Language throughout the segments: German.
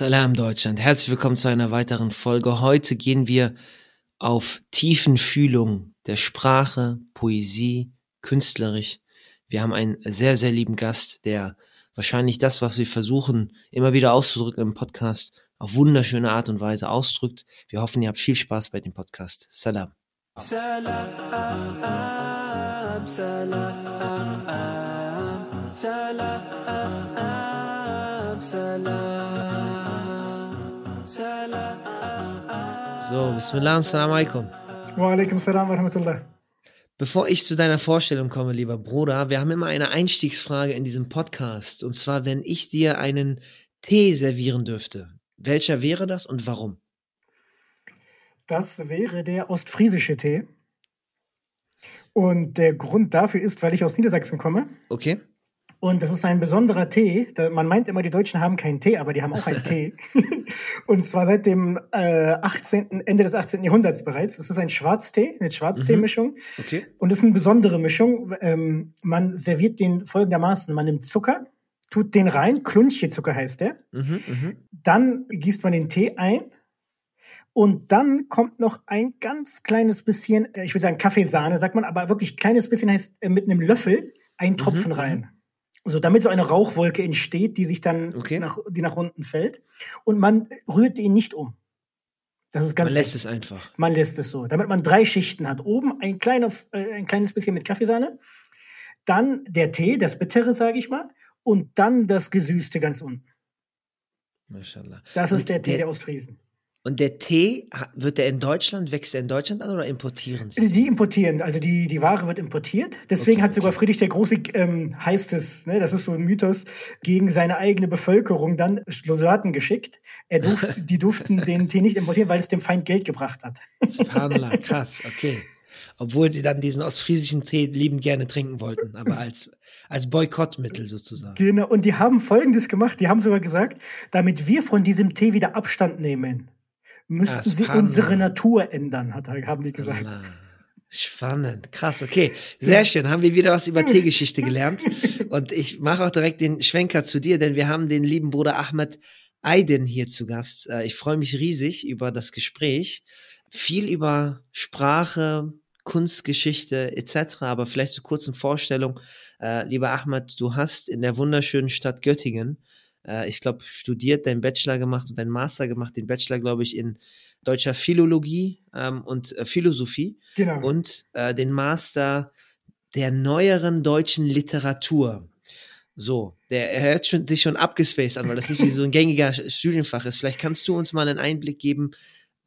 Salam Deutschland, herzlich willkommen zu einer weiteren Folge. Heute gehen wir auf Tiefenfühlung der Sprache, Poesie, künstlerisch. Wir haben einen sehr, sehr lieben Gast, der wahrscheinlich das, was wir versuchen, immer wieder auszudrücken im Podcast, auf wunderschöne Art und Weise ausdrückt. Wir hoffen, ihr habt viel Spaß bei dem Podcast. Salam. Salam, salam, salam, so, Bismillah, Assalamu alaikum. Wa alaikum salam wa rahmatullah. Bevor ich zu deiner Vorstellung komme, lieber Bruder, wir haben immer eine Einstiegsfrage in diesem Podcast. Und zwar, wenn ich dir einen Tee servieren dürfte, welcher wäre das und warum? Das wäre der ostfriesische Tee. Und der Grund dafür ist, weil ich aus Niedersachsen komme. Okay. Und das ist ein besonderer Tee. Man meint immer, die Deutschen haben keinen Tee, aber die haben auch einen Tee. und zwar seit dem äh, 18., Ende des 18. Jahrhunderts bereits. Es ist ein Schwarztee, eine Schwarztee-Mischung. Mhm. Okay. Und es ist eine besondere Mischung. Ähm, man serviert den folgendermaßen. Man nimmt Zucker, tut den rein, Klunchie-Zucker heißt der. Mhm, mh. Dann gießt man den Tee ein. Und dann kommt noch ein ganz kleines bisschen, äh, ich würde sagen Kaffeesahne, sagt man, aber wirklich kleines bisschen heißt äh, mit einem Löffel ein Tropfen mhm, mhm. rein. So, damit so eine Rauchwolke entsteht, die sich dann okay. nach, die nach unten fällt. Und man rührt ihn nicht um. Das ist ganz man lässt wichtig. es einfach. Man lässt es so, damit man drei Schichten hat. Oben ein, kleiner, äh, ein kleines bisschen mit Kaffeesahne, dann der Tee, das Bittere, sage ich mal, und dann das Gesüßte ganz unten. Mashallah. Das ist der Tee der, der Ostfriesen. Und der Tee, wird der in Deutschland, wächst der in Deutschland an oder importieren sie? Die importieren, also die, die Ware wird importiert. Deswegen okay, hat sogar okay. Friedrich der Große, ähm, heißt es, ne, das ist so ein Mythos, gegen seine eigene Bevölkerung dann Soldaten geschickt. Er durft, die durften den Tee nicht importieren, weil es dem Feind Geld gebracht hat. Subhanallah, krass, okay. Obwohl sie dann diesen ostfriesischen Tee liebend gerne trinken wollten, aber als, als Boykottmittel sozusagen. Genau, und die haben Folgendes gemacht, die haben sogar gesagt, damit wir von diesem Tee wieder Abstand nehmen müssten sie unsere Natur ändern, hat, haben die gesagt. Spannend, krass, okay. Sehr schön, haben wir wieder was über Teegeschichte gelernt. Und ich mache auch direkt den Schwenker zu dir, denn wir haben den lieben Bruder Ahmed Aydin hier zu Gast. Äh, ich freue mich riesig über das Gespräch. Viel über Sprache, Kunstgeschichte etc., aber vielleicht zur kurzen Vorstellung. Äh, lieber Ahmed, du hast in der wunderschönen Stadt Göttingen äh, ich glaube, studiert, deinen Bachelor gemacht und deinen Master gemacht, den Bachelor, glaube ich, in deutscher Philologie ähm, und äh, Philosophie genau. und äh, den Master der neueren deutschen Literatur. So, der hört schon, sich schon abgespaced an, weil das nicht wie so ein gängiger Studienfach ist. Vielleicht kannst du uns mal einen Einblick geben,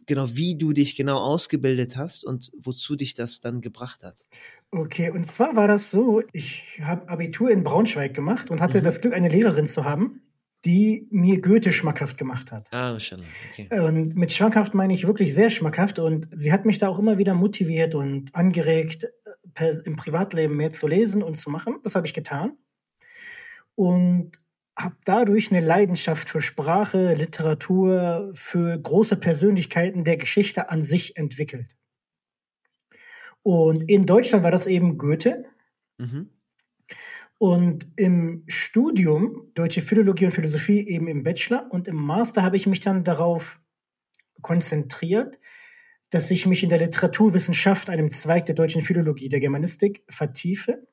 genau wie du dich genau ausgebildet hast und wozu dich das dann gebracht hat. Okay, und zwar war das so, ich habe Abitur in Braunschweig gemacht und hatte mhm. das Glück, eine Lehrerin zu haben, die mir Goethe schmackhaft gemacht hat. Ah. Okay. Und mit schmackhaft meine ich wirklich sehr schmackhaft. Und sie hat mich da auch immer wieder motiviert und angeregt, per, im Privatleben mehr zu lesen und zu machen. Das habe ich getan. Und habe dadurch eine Leidenschaft für Sprache, Literatur, für große Persönlichkeiten der Geschichte an sich entwickelt. Und in Deutschland war das eben Goethe. Mhm. Und im Studium Deutsche Philologie und Philosophie eben im Bachelor und im Master habe ich mich dann darauf konzentriert, dass ich mich in der Literaturwissenschaft, einem Zweig der deutschen Philologie, der Germanistik, vertiefe.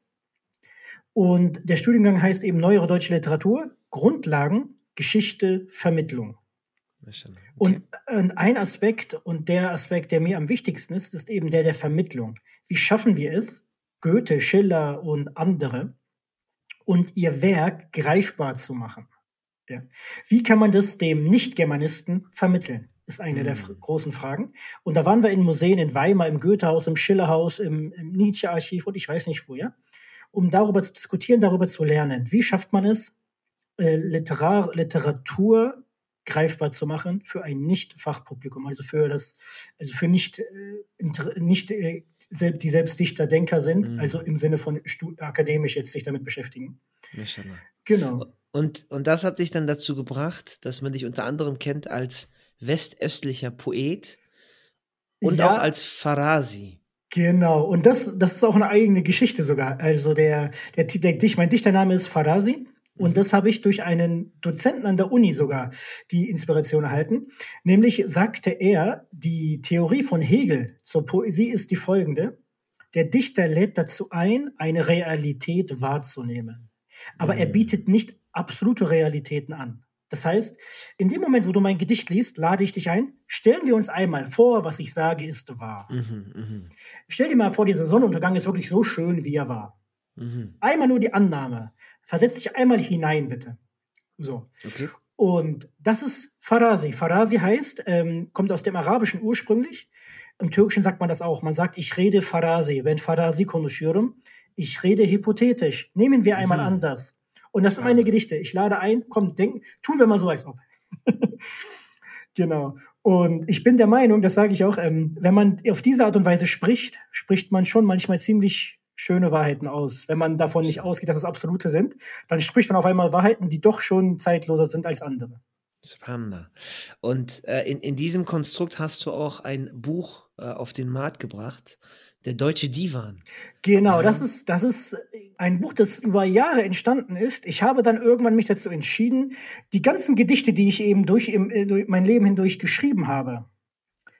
Und der Studiengang heißt eben Neuere deutsche Literatur, Grundlagen, Geschichte, Vermittlung. Okay. Und ein Aspekt und der Aspekt, der mir am wichtigsten ist, ist eben der der Vermittlung. Wie schaffen wir es, Goethe, Schiller und andere und ihr Werk greifbar zu machen. Ja. Wie kann man das dem Nicht-Germanisten vermitteln? Ist eine mhm. der großen Fragen. Und da waren wir in Museen in Weimar, im Goethehaus, im Schillerhaus, im, im Nietzsche-Archiv und ich weiß nicht wo, ja, um darüber zu diskutieren, darüber zu lernen. Wie schafft man es, äh, Literar Literatur greifbar zu machen für ein Nicht-Fachpublikum, also für das, also für nicht, äh, nicht äh, die selbst Dichter, Denker sind, mhm. also im Sinne von akademisch jetzt sich damit beschäftigen. Genau. Und, und das hat dich dann dazu gebracht, dass man dich unter anderem kennt als westöstlicher Poet und ja. auch als Farasi. Genau, und das, das ist auch eine eigene Geschichte sogar. Also der, der, der, der mein Dichtername ist Farasi Und das habe ich durch einen Dozenten an der Uni sogar die Inspiration erhalten. Nämlich sagte er, die Theorie von Hegel zur Poesie ist die folgende. Der Dichter lädt dazu ein, eine Realität wahrzunehmen. Aber er mhm. bietet nicht absolute Realitäten an. Das heißt, in dem Moment, wo du mein Gedicht liest, lade ich dich ein, stellen wir uns einmal vor, was ich sage, ist wahr. Mhm, mh. Stell dir mal vor, dieser Sonnenuntergang ist wirklich so schön, wie er war. Mhm. Einmal nur die Annahme. Versetz dich einmal hinein, bitte. So. Okay. Und das ist Farasi. Farasi heißt, ähm, kommt aus dem Arabischen ursprünglich. Im Türkischen sagt man das auch. Man sagt, ich rede Farasi. Wenn Farasi konuşuyorum, ich rede hypothetisch. Nehmen wir einmal mhm. anders. Und das sind meine Gedichte. Ich lade ein, komm, denken, tun wir mal so, als ob. genau. Und ich bin der Meinung, das sage ich auch, ähm, wenn man auf diese Art und Weise spricht, spricht man schon manchmal ziemlich schöne Wahrheiten aus. Wenn man davon nicht ausgeht, dass es absolute sind, dann spricht man auf einmal Wahrheiten, die doch schon zeitloser sind als andere. Spannend. Und äh, in, in diesem Konstrukt hast du auch ein Buch äh, auf den Markt gebracht, der deutsche Divan. Genau, das ist, das ist ein Buch, das über Jahre entstanden ist. Ich habe dann irgendwann mich dazu entschieden, die ganzen Gedichte, die ich eben durch, im, äh, durch mein Leben hindurch geschrieben habe,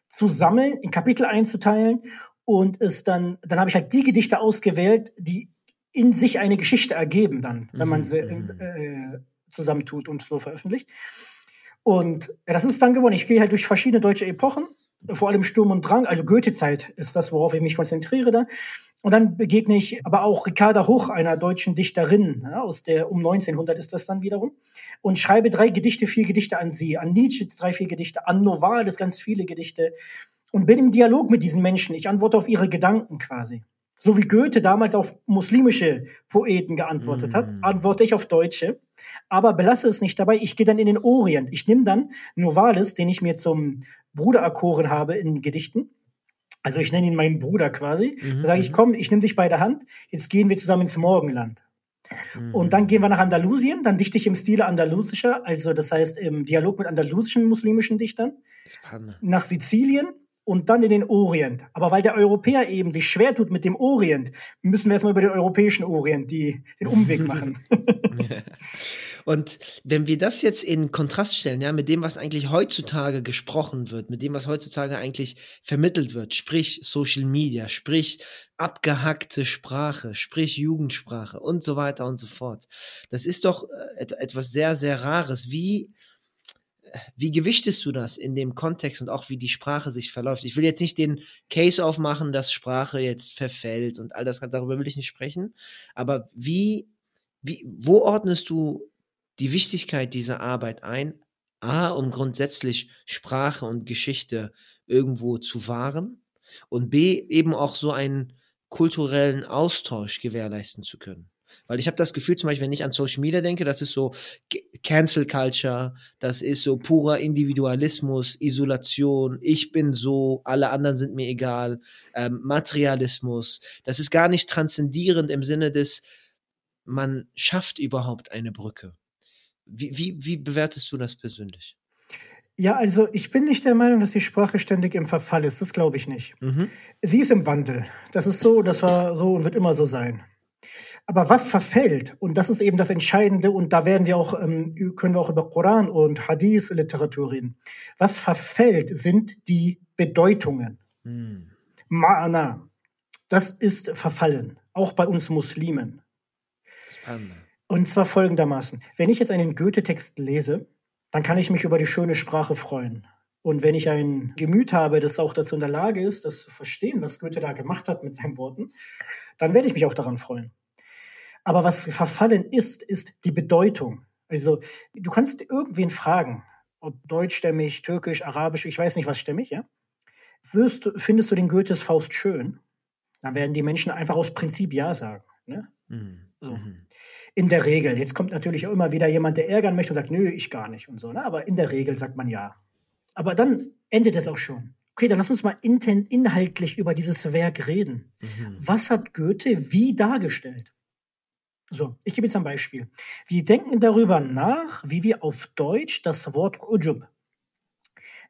zu sammeln, in Kapitel einzuteilen und es dann, dann habe ich halt die Gedichte ausgewählt, die in sich eine Geschichte ergeben dann, wenn man mhm, sie mhm. äh, zusammentut und so veröffentlicht. Und das ist dann geworden. Ich gehe halt durch verschiedene deutsche Epochen vor allem Sturm und Drang, also Goethe-Zeit ist das, worauf ich mich konzentriere da. Und dann begegne ich aber auch Ricarda Hoch, einer deutschen Dichterin, ja, aus der um 1900 ist das dann wiederum, und schreibe drei Gedichte, vier Gedichte an sie, an Nietzsche drei, vier Gedichte, an Noval, ganz viele Gedichte und bin im Dialog mit diesen Menschen. Ich antworte auf ihre Gedanken quasi. So wie Goethe damals auf muslimische Poeten geantwortet mm. hat, antworte ich auf Deutsche, aber belasse es nicht dabei. Ich gehe dann in den Orient. Ich nehme dann Novalis, den ich mir zum Bruder erkoren habe in Gedichten. Also ich nenne ihn meinen Bruder quasi. Mhm, da sage ich, mhm. komm, ich nehme dich bei der Hand. Jetzt gehen wir zusammen ins Morgenland. Mhm. Und dann gehen wir nach Andalusien. Dann dichte ich im Stile andalusischer, also das heißt im Dialog mit andalusischen muslimischen Dichtern. Nach Sizilien und dann in den Orient. Aber weil der Europäer eben sich schwer tut mit dem Orient, müssen wir erstmal über den europäischen Orient die, den Umweg machen. Und wenn wir das jetzt in Kontrast stellen, ja, mit dem, was eigentlich heutzutage gesprochen wird, mit dem, was heutzutage eigentlich vermittelt wird, sprich Social Media, sprich abgehackte Sprache, sprich Jugendsprache und so weiter und so fort. Das ist doch äh, etwas sehr, sehr Rares. Wie, wie gewichtest du das in dem Kontext und auch wie die Sprache sich verläuft? Ich will jetzt nicht den Case aufmachen, dass Sprache jetzt verfällt und all das, darüber will ich nicht sprechen. Aber wie, wie, wo ordnest du die Wichtigkeit dieser Arbeit ein? A, um grundsätzlich Sprache und Geschichte irgendwo zu wahren und B, eben auch so einen kulturellen Austausch gewährleisten zu können. Weil ich habe das Gefühl, zum Beispiel, wenn ich an Social Media denke, das ist so Cancel Culture, das ist so purer Individualismus, Isolation, ich bin so, alle anderen sind mir egal, ähm, Materialismus. Das ist gar nicht transzendierend im Sinne des, man schafft überhaupt eine Brücke. Wie, wie, wie bewertest du das persönlich? Ja, also ich bin nicht der Meinung, dass die Sprache ständig im Verfall ist. Das glaube ich nicht. Mhm. Sie ist im Wandel. Das ist so, das war so und wird immer so sein. Aber was verfällt, und das ist eben das Entscheidende, und da werden wir auch, ähm, können wir auch über Koran und Hadith-Literatur reden. Was verfällt, sind die Bedeutungen. Hm. Ma'ana. Das ist verfallen. Auch bei uns Muslimen. Spannend. Und zwar folgendermaßen. Wenn ich jetzt einen Goethe-Text lese, dann kann ich mich über die schöne Sprache freuen. Und wenn ich ein Gemüt habe, das auch dazu in der Lage ist, das zu verstehen, was Goethe da gemacht hat mit seinen Worten, dann werde ich mich auch daran freuen. Aber was verfallen ist, ist die Bedeutung. Also du kannst irgendwen fragen, ob deutschstämmig, türkisch, arabisch, ich weiß nicht was stämmig, ja? Wirst, findest du den Goethes Faust schön? Dann werden die Menschen einfach aus Prinzip ja sagen. Ne? Mhm. So. Mhm. In der Regel. Jetzt kommt natürlich auch immer wieder jemand, der ärgern möchte und sagt, nö, ich gar nicht und so. Ne? Aber in der Regel sagt man ja. Aber dann endet es auch schon. Okay, dann lass uns mal inhaltlich über dieses Werk reden. Mhm. Was hat Goethe wie dargestellt? So, ich gebe jetzt ein Beispiel. Wir denken darüber nach, wie wir auf Deutsch das Wort Ujub,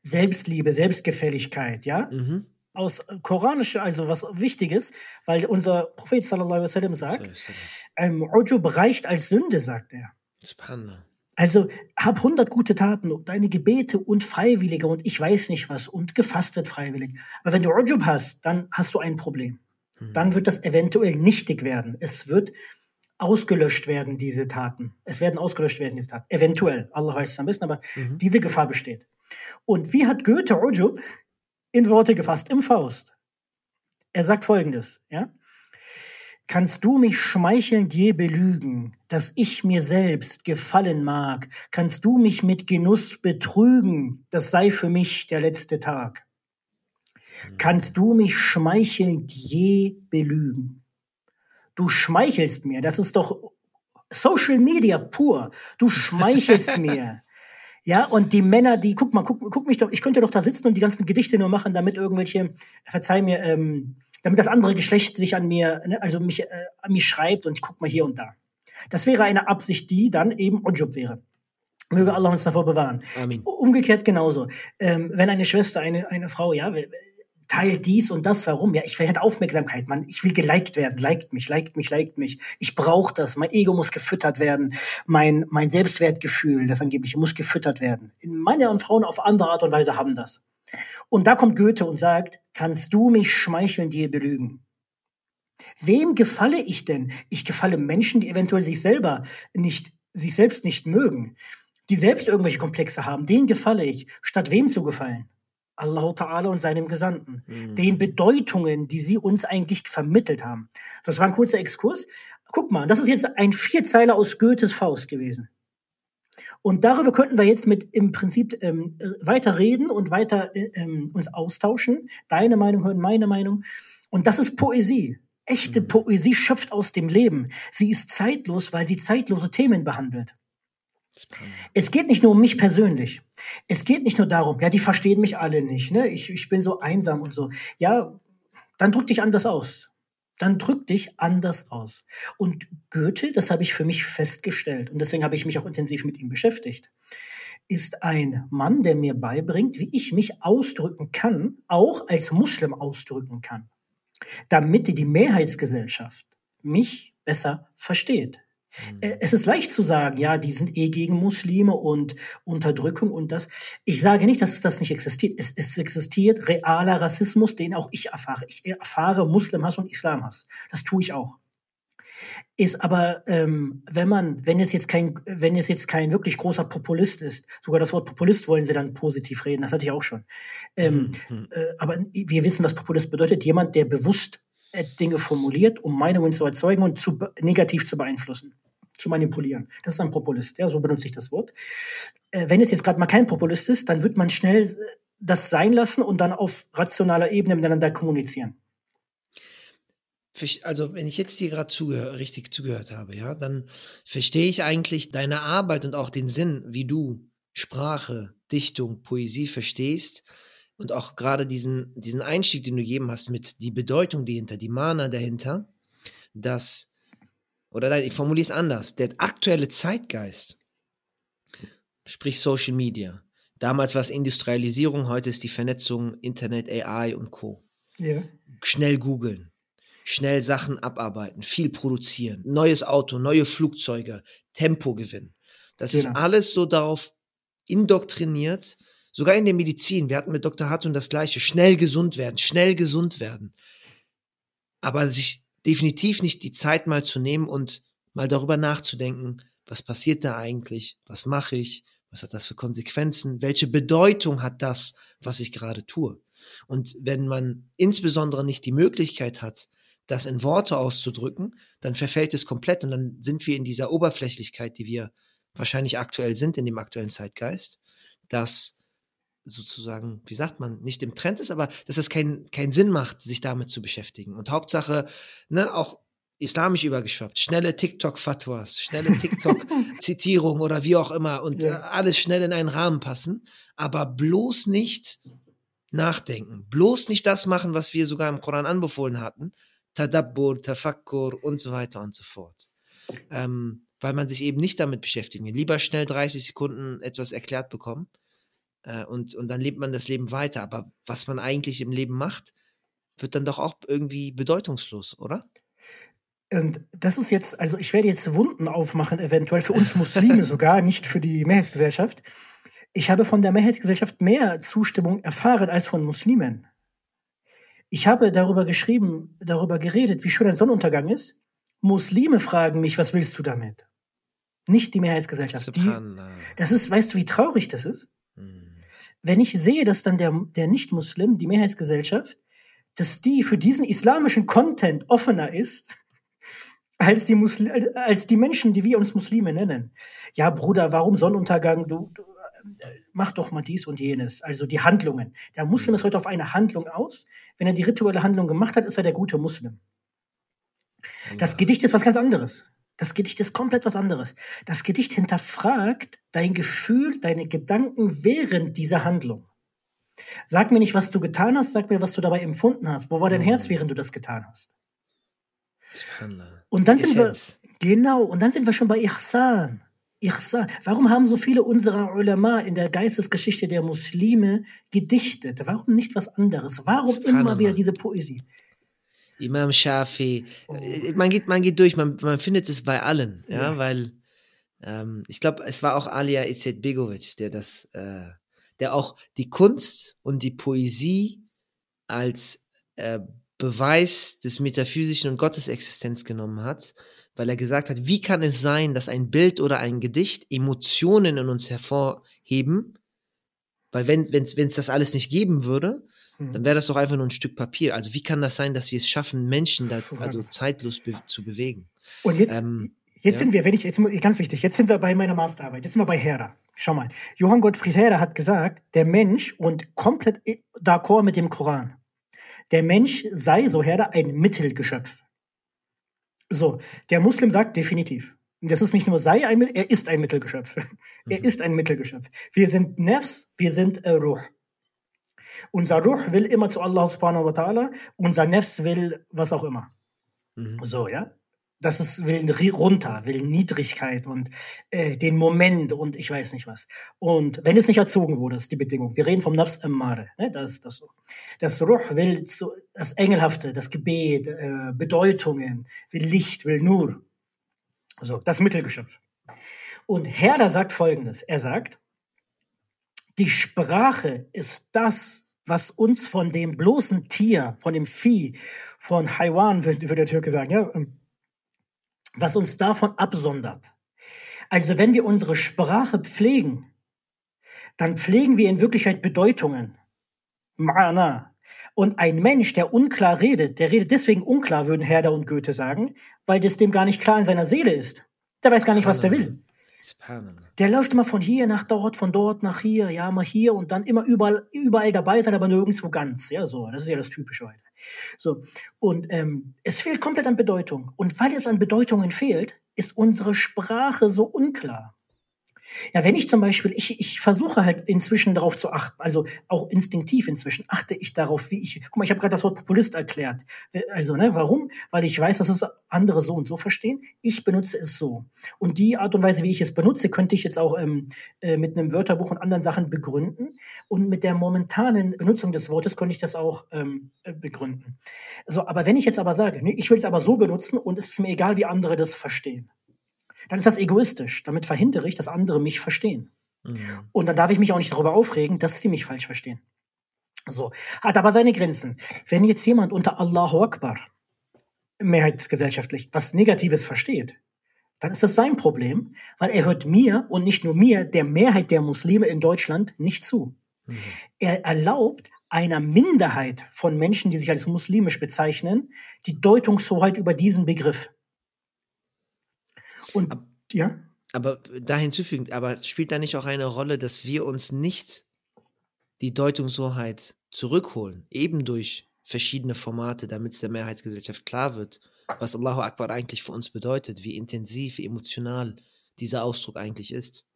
Selbstliebe, Selbstgefälligkeit, ja, mhm. aus koranischer, also was Wichtiges, weil unser Prophet sallallahu alaihi wasallam sagt, ähm, Ujub reicht als Sünde, sagt er. Spannend. Also hab 100 gute Taten, deine Gebete und Freiwillige und ich weiß nicht was und gefastet freiwillig. Aber wenn du Ujub hast, dann hast du ein Problem. Mhm. Dann wird das eventuell nichtig werden. Es wird ausgelöscht werden, diese Taten. Es werden ausgelöscht werden, diese Taten. Eventuell. Allah weiß es am besten, aber mhm. diese Gefahr besteht. Und wie hat Goethe Ujub in Worte gefasst im Faust? Er sagt folgendes, ja? Kannst du mich schmeichelnd je belügen, dass ich mir selbst gefallen mag? Kannst du mich mit Genuss betrügen? Das sei für mich der letzte Tag. Kannst du mich schmeichelnd je belügen? Du schmeichelst mir, das ist doch Social Media pur. Du schmeichelst mir. Ja, und die Männer, die, guck mal, guck, guck mich doch, ich könnte doch da sitzen und die ganzen Gedichte nur machen, damit irgendwelche, verzeih mir, ähm, damit das andere Geschlecht sich an mir, ne, also mich, äh, an mich schreibt und guck mal hier und da. Das wäre eine Absicht, die dann eben Ujub wäre. Möge Allah uns davor bewahren. Amen. Umgekehrt genauso. Ähm, wenn eine Schwester, eine, eine Frau, ja, teilt dies und das, warum? Ja, ich will halt Aufmerksamkeit, man. Ich will geliked werden. Liked mich, liked mich, liked mich. Ich brauche das. Mein Ego muss gefüttert werden. Mein, mein Selbstwertgefühl, das angebliche, muss gefüttert werden. Meine und Frauen auf andere Art und Weise haben das. Und da kommt Goethe und sagt, kannst du mich schmeicheln, dir belügen? Wem gefalle ich denn? Ich gefalle Menschen, die eventuell sich selber nicht, sich selbst nicht mögen, die selbst irgendwelche Komplexe haben. Denen gefalle ich, statt wem zu gefallen? Allah Ta'ala und seinem Gesandten. Mhm. Den Bedeutungen, die sie uns eigentlich vermittelt haben. Das war ein kurzer Exkurs. Guck mal, das ist jetzt ein Vierzeiler aus Goethes Faust gewesen. Und darüber könnten wir jetzt mit im Prinzip ähm, weiter reden und weiter äh, ähm, uns austauschen. Deine Meinung hören, meine Meinung. Und das ist Poesie. Echte mhm. Poesie schöpft aus dem Leben. Sie ist zeitlos, weil sie zeitlose Themen behandelt. Es geht nicht nur um mich persönlich. Es geht nicht nur darum, ja, die verstehen mich alle nicht, ne? Ich, ich bin so einsam und so. Ja, dann drück dich anders aus dann drück dich anders aus. Und Goethe, das habe ich für mich festgestellt und deswegen habe ich mich auch intensiv mit ihm beschäftigt, ist ein Mann, der mir beibringt, wie ich mich ausdrücken kann, auch als Muslim ausdrücken kann, damit die Mehrheitsgesellschaft mich besser versteht. Mhm. Äh, es ist leicht zu sagen, ja, die sind eh gegen Muslime und Unterdrückung und das. Ich sage nicht, dass es das nicht existiert. Es, es existiert realer Rassismus, den auch ich erfahre. Ich erfahre Muslimhass und Islamhass. Das tue ich auch. Ist aber, ähm, wenn man, wenn es jetzt kein, wenn es jetzt kein wirklich großer Populist ist, sogar das Wort Populist wollen sie dann positiv reden, das hatte ich auch schon. Ähm, mhm. äh, aber wir wissen, was Populist bedeutet. Jemand, der bewusst äh, Dinge formuliert, um Meinungen zu erzeugen und zu, negativ zu beeinflussen, zu manipulieren. Das ist ein Populist, ja, so benutze ich das Wort. Äh, wenn es jetzt gerade mal kein Populist ist, dann wird man schnell äh, das sein lassen und dann auf rationaler Ebene miteinander kommunizieren. Also, wenn ich jetzt dir gerade zugehör, richtig zugehört habe, ja, dann verstehe ich eigentlich deine Arbeit und auch den Sinn, wie du Sprache, Dichtung, Poesie verstehst und auch gerade diesen, diesen Einstieg, den du gegeben hast, mit die Bedeutung dahinter, die Mana dahinter, dass, oder nein, ich formuliere es anders, der aktuelle Zeitgeist, sprich Social Media, damals war es Industrialisierung, heute ist die Vernetzung, Internet, AI und Co. Ja. Schnell googeln, schnell Sachen abarbeiten, viel produzieren, neues Auto, neue Flugzeuge, Tempo gewinnen. Das genau. ist alles so darauf indoktriniert, Sogar in der Medizin, wir hatten mit Dr. Hartun das gleiche, schnell gesund werden, schnell gesund werden. Aber sich definitiv nicht die Zeit mal zu nehmen und mal darüber nachzudenken, was passiert da eigentlich, was mache ich, was hat das für Konsequenzen, welche Bedeutung hat das, was ich gerade tue. Und wenn man insbesondere nicht die Möglichkeit hat, das in Worte auszudrücken, dann verfällt es komplett und dann sind wir in dieser Oberflächlichkeit, die wir wahrscheinlich aktuell sind in dem aktuellen Zeitgeist, dass sozusagen, wie sagt man, nicht im Trend ist, aber dass es keinen keinen Sinn macht, sich damit zu beschäftigen. Und Hauptsache, ne, auch islamisch übergeschwappt, schnelle TikTok-Fatwas, schnelle TikTok-Zitierung oder wie auch immer und ja. Äh, alles schnell in einen Rahmen passen, aber bloß nicht nachdenken, bloß nicht das machen, was wir sogar im Koran anbefohlen hatten, Tadabbur, Tafakkur und so weiter und so fort. Ähm, weil man sich eben nicht damit beschäftigen will. Lieber schnell 30 Sekunden etwas erklärt bekommen, äh, und, und dann lebt man das Leben weiter. Aber was man eigentlich im Leben macht, wird dann doch auch irgendwie bedeutungslos, oder? Und das ist jetzt, also ich werde jetzt Wunden aufmachen, eventuell für uns Muslime sogar, nicht für die Mehrheitsgesellschaft. Ich habe von der Mehrheitsgesellschaft mehr Zustimmung erfahren als von Muslimen. Ich habe darüber geschrieben, darüber geredet, wie schön ein Sonnenuntergang ist. Muslime fragen mich, was willst du damit? Nicht die Mehrheitsgesellschaft. Die, das ist, weißt du, wie traurig das ist? Wenn ich sehe, dass dann der, der Nicht-Muslim, die Mehrheitsgesellschaft, dass die für diesen islamischen Content offener ist, als die, Musli als die Menschen, die wir uns Muslime nennen. Ja, Bruder, warum Sonnenuntergang? Du, du mach doch mal dies und jenes. Also die Handlungen. Der Muslim ist heute auf eine Handlung aus. Wenn er die rituelle Handlung gemacht hat, ist er der gute Muslim. Das Gedicht ist was ganz anderes. Das Gedicht ist komplett was anderes. Das Gedicht hinterfragt dein Gefühl, deine Gedanken während dieser Handlung. Sag mir nicht, was du getan hast, sag mir, was du dabei empfunden hast. Wo war dein Herz, während du das getan hast? Und dann sind wir, genau, und dann sind wir schon bei Ihsan. Ihsan. Warum haben so viele unserer Ulama in der Geistesgeschichte der Muslime gedichtet? Warum nicht was anderes? Warum immer wieder diese Poesie? Imam Shafi. Oh. Man geht, man geht durch, man, man findet es bei allen, ja, ja weil ähm, ich glaube, es war auch Alia Izet Begovic, der das, äh, der auch die Kunst und die Poesie als äh, Beweis des metaphysischen und Gottesexistenz genommen hat weil er gesagt hat, wie kann es sein, dass ein Bild oder ein Gedicht Emotionen in uns hervorheben? Weil wenn es das alles nicht geben würde, mhm. dann wäre das doch einfach nur ein Stück Papier. Also wie kann das sein, dass wir es schaffen, Menschen da, also zeitlos be zu bewegen? Und jetzt, ähm, jetzt ja? sind wir, wenn ich, jetzt ganz wichtig, jetzt sind wir bei meiner Masterarbeit, jetzt sind wir bei Herder. Schau mal, Johann Gottfried Herder hat gesagt, der Mensch und komplett d'accord mit dem Koran. Der Mensch sei, so Herder, ein Mittelgeschöpf. So, der Muslim sagt definitiv. Das ist nicht nur sei ein Mittel, er ist ein Mittelgeschöpf. er mhm. ist ein Mittelgeschöpf. Wir sind Nefs, wir sind äh, Ruh. Unser Ruh will immer zu Allah subhanahu wa ta'ala, unser Nefs will was auch immer. Mhm. So, ja das ist, will runter, will Niedrigkeit und äh, den Moment und ich weiß nicht was. Und wenn es nicht erzogen wurde, ist die Bedingung. Wir reden vom Nafs Ammare, ne? das ist das so. Das Ruh will so, das Engelhafte, das Gebet, äh, Bedeutungen, will Licht, will Nur. So, das Mittelgeschöpf. Und Herder sagt Folgendes. Er sagt, die Sprache ist das, was uns von dem bloßen Tier, von dem Vieh, von Haiwan, würde, der Türke sagen, ja, was uns davon absondert. Also wenn wir unsere Sprache pflegen, dann pflegen wir in Wirklichkeit Bedeutungen. Ma'ana. Und ein Mensch, der unklar redet, der redet deswegen unklar, würden Herder und Goethe sagen, weil das dem gar nicht klar in seiner Seele ist. Der weiß gar nicht, was der will. Der läuft immer von hier nach dort, von dort nach hier, ja, mal hier und dann immer überall, überall dabei sein, aber nirgendwo ganz. Ja, so. Das ist ja das Typische heute. So. Und ähm, es fehlt komplett an Bedeutung. Und weil es an Bedeutungen fehlt, ist unsere Sprache so unklar. Ja, wenn ich zum Beispiel, ich, ich versuche halt inzwischen darauf zu achten, also auch instinktiv inzwischen achte ich darauf, wie ich, guck mal, ich habe gerade das Wort Populist erklärt. Also, ne, warum? Weil ich weiß, dass es andere so und so verstehen. Ich benutze es so. Und die Art und Weise, wie ich es benutze, könnte ich jetzt auch ähm, äh, mit einem Wörterbuch und anderen Sachen begründen. Und mit der momentanen Benutzung des Wortes könnte ich das auch ähm, äh, begründen. So, aber wenn ich jetzt aber sage, nee, ich will es aber so benutzen und es ist mir egal, wie andere das verstehen dann ist das egoistisch. Damit verhindere ich, dass andere mich verstehen. Mhm. Und dann darf ich mich auch nicht darüber aufregen, dass sie mich falsch verstehen. So. Hat aber seine Grenzen. Wenn jetzt jemand unter Allahu Akbar mehrheitsgesellschaftlich was Negatives versteht, dann ist das sein Problem, weil er hört mir und nicht nur mir, der Mehrheit der Muslime in Deutschland nicht zu. Mhm. Er erlaubt einer Minderheit von Menschen, die sich als muslimisch bezeichnen, die Deutungshoheit über diesen Begriff. Und Ab, ja. Aber da hinzufügend, aber spielt da nicht auch eine Rolle, dass wir uns nicht die Deutungshoheit zurückholen, eben durch verschiedene Formate, damit es der Mehrheitsgesellschaft klar wird, was Allahu Akbar eigentlich für uns bedeutet, wie intensiv, wie emotional dieser Ausdruck eigentlich ist.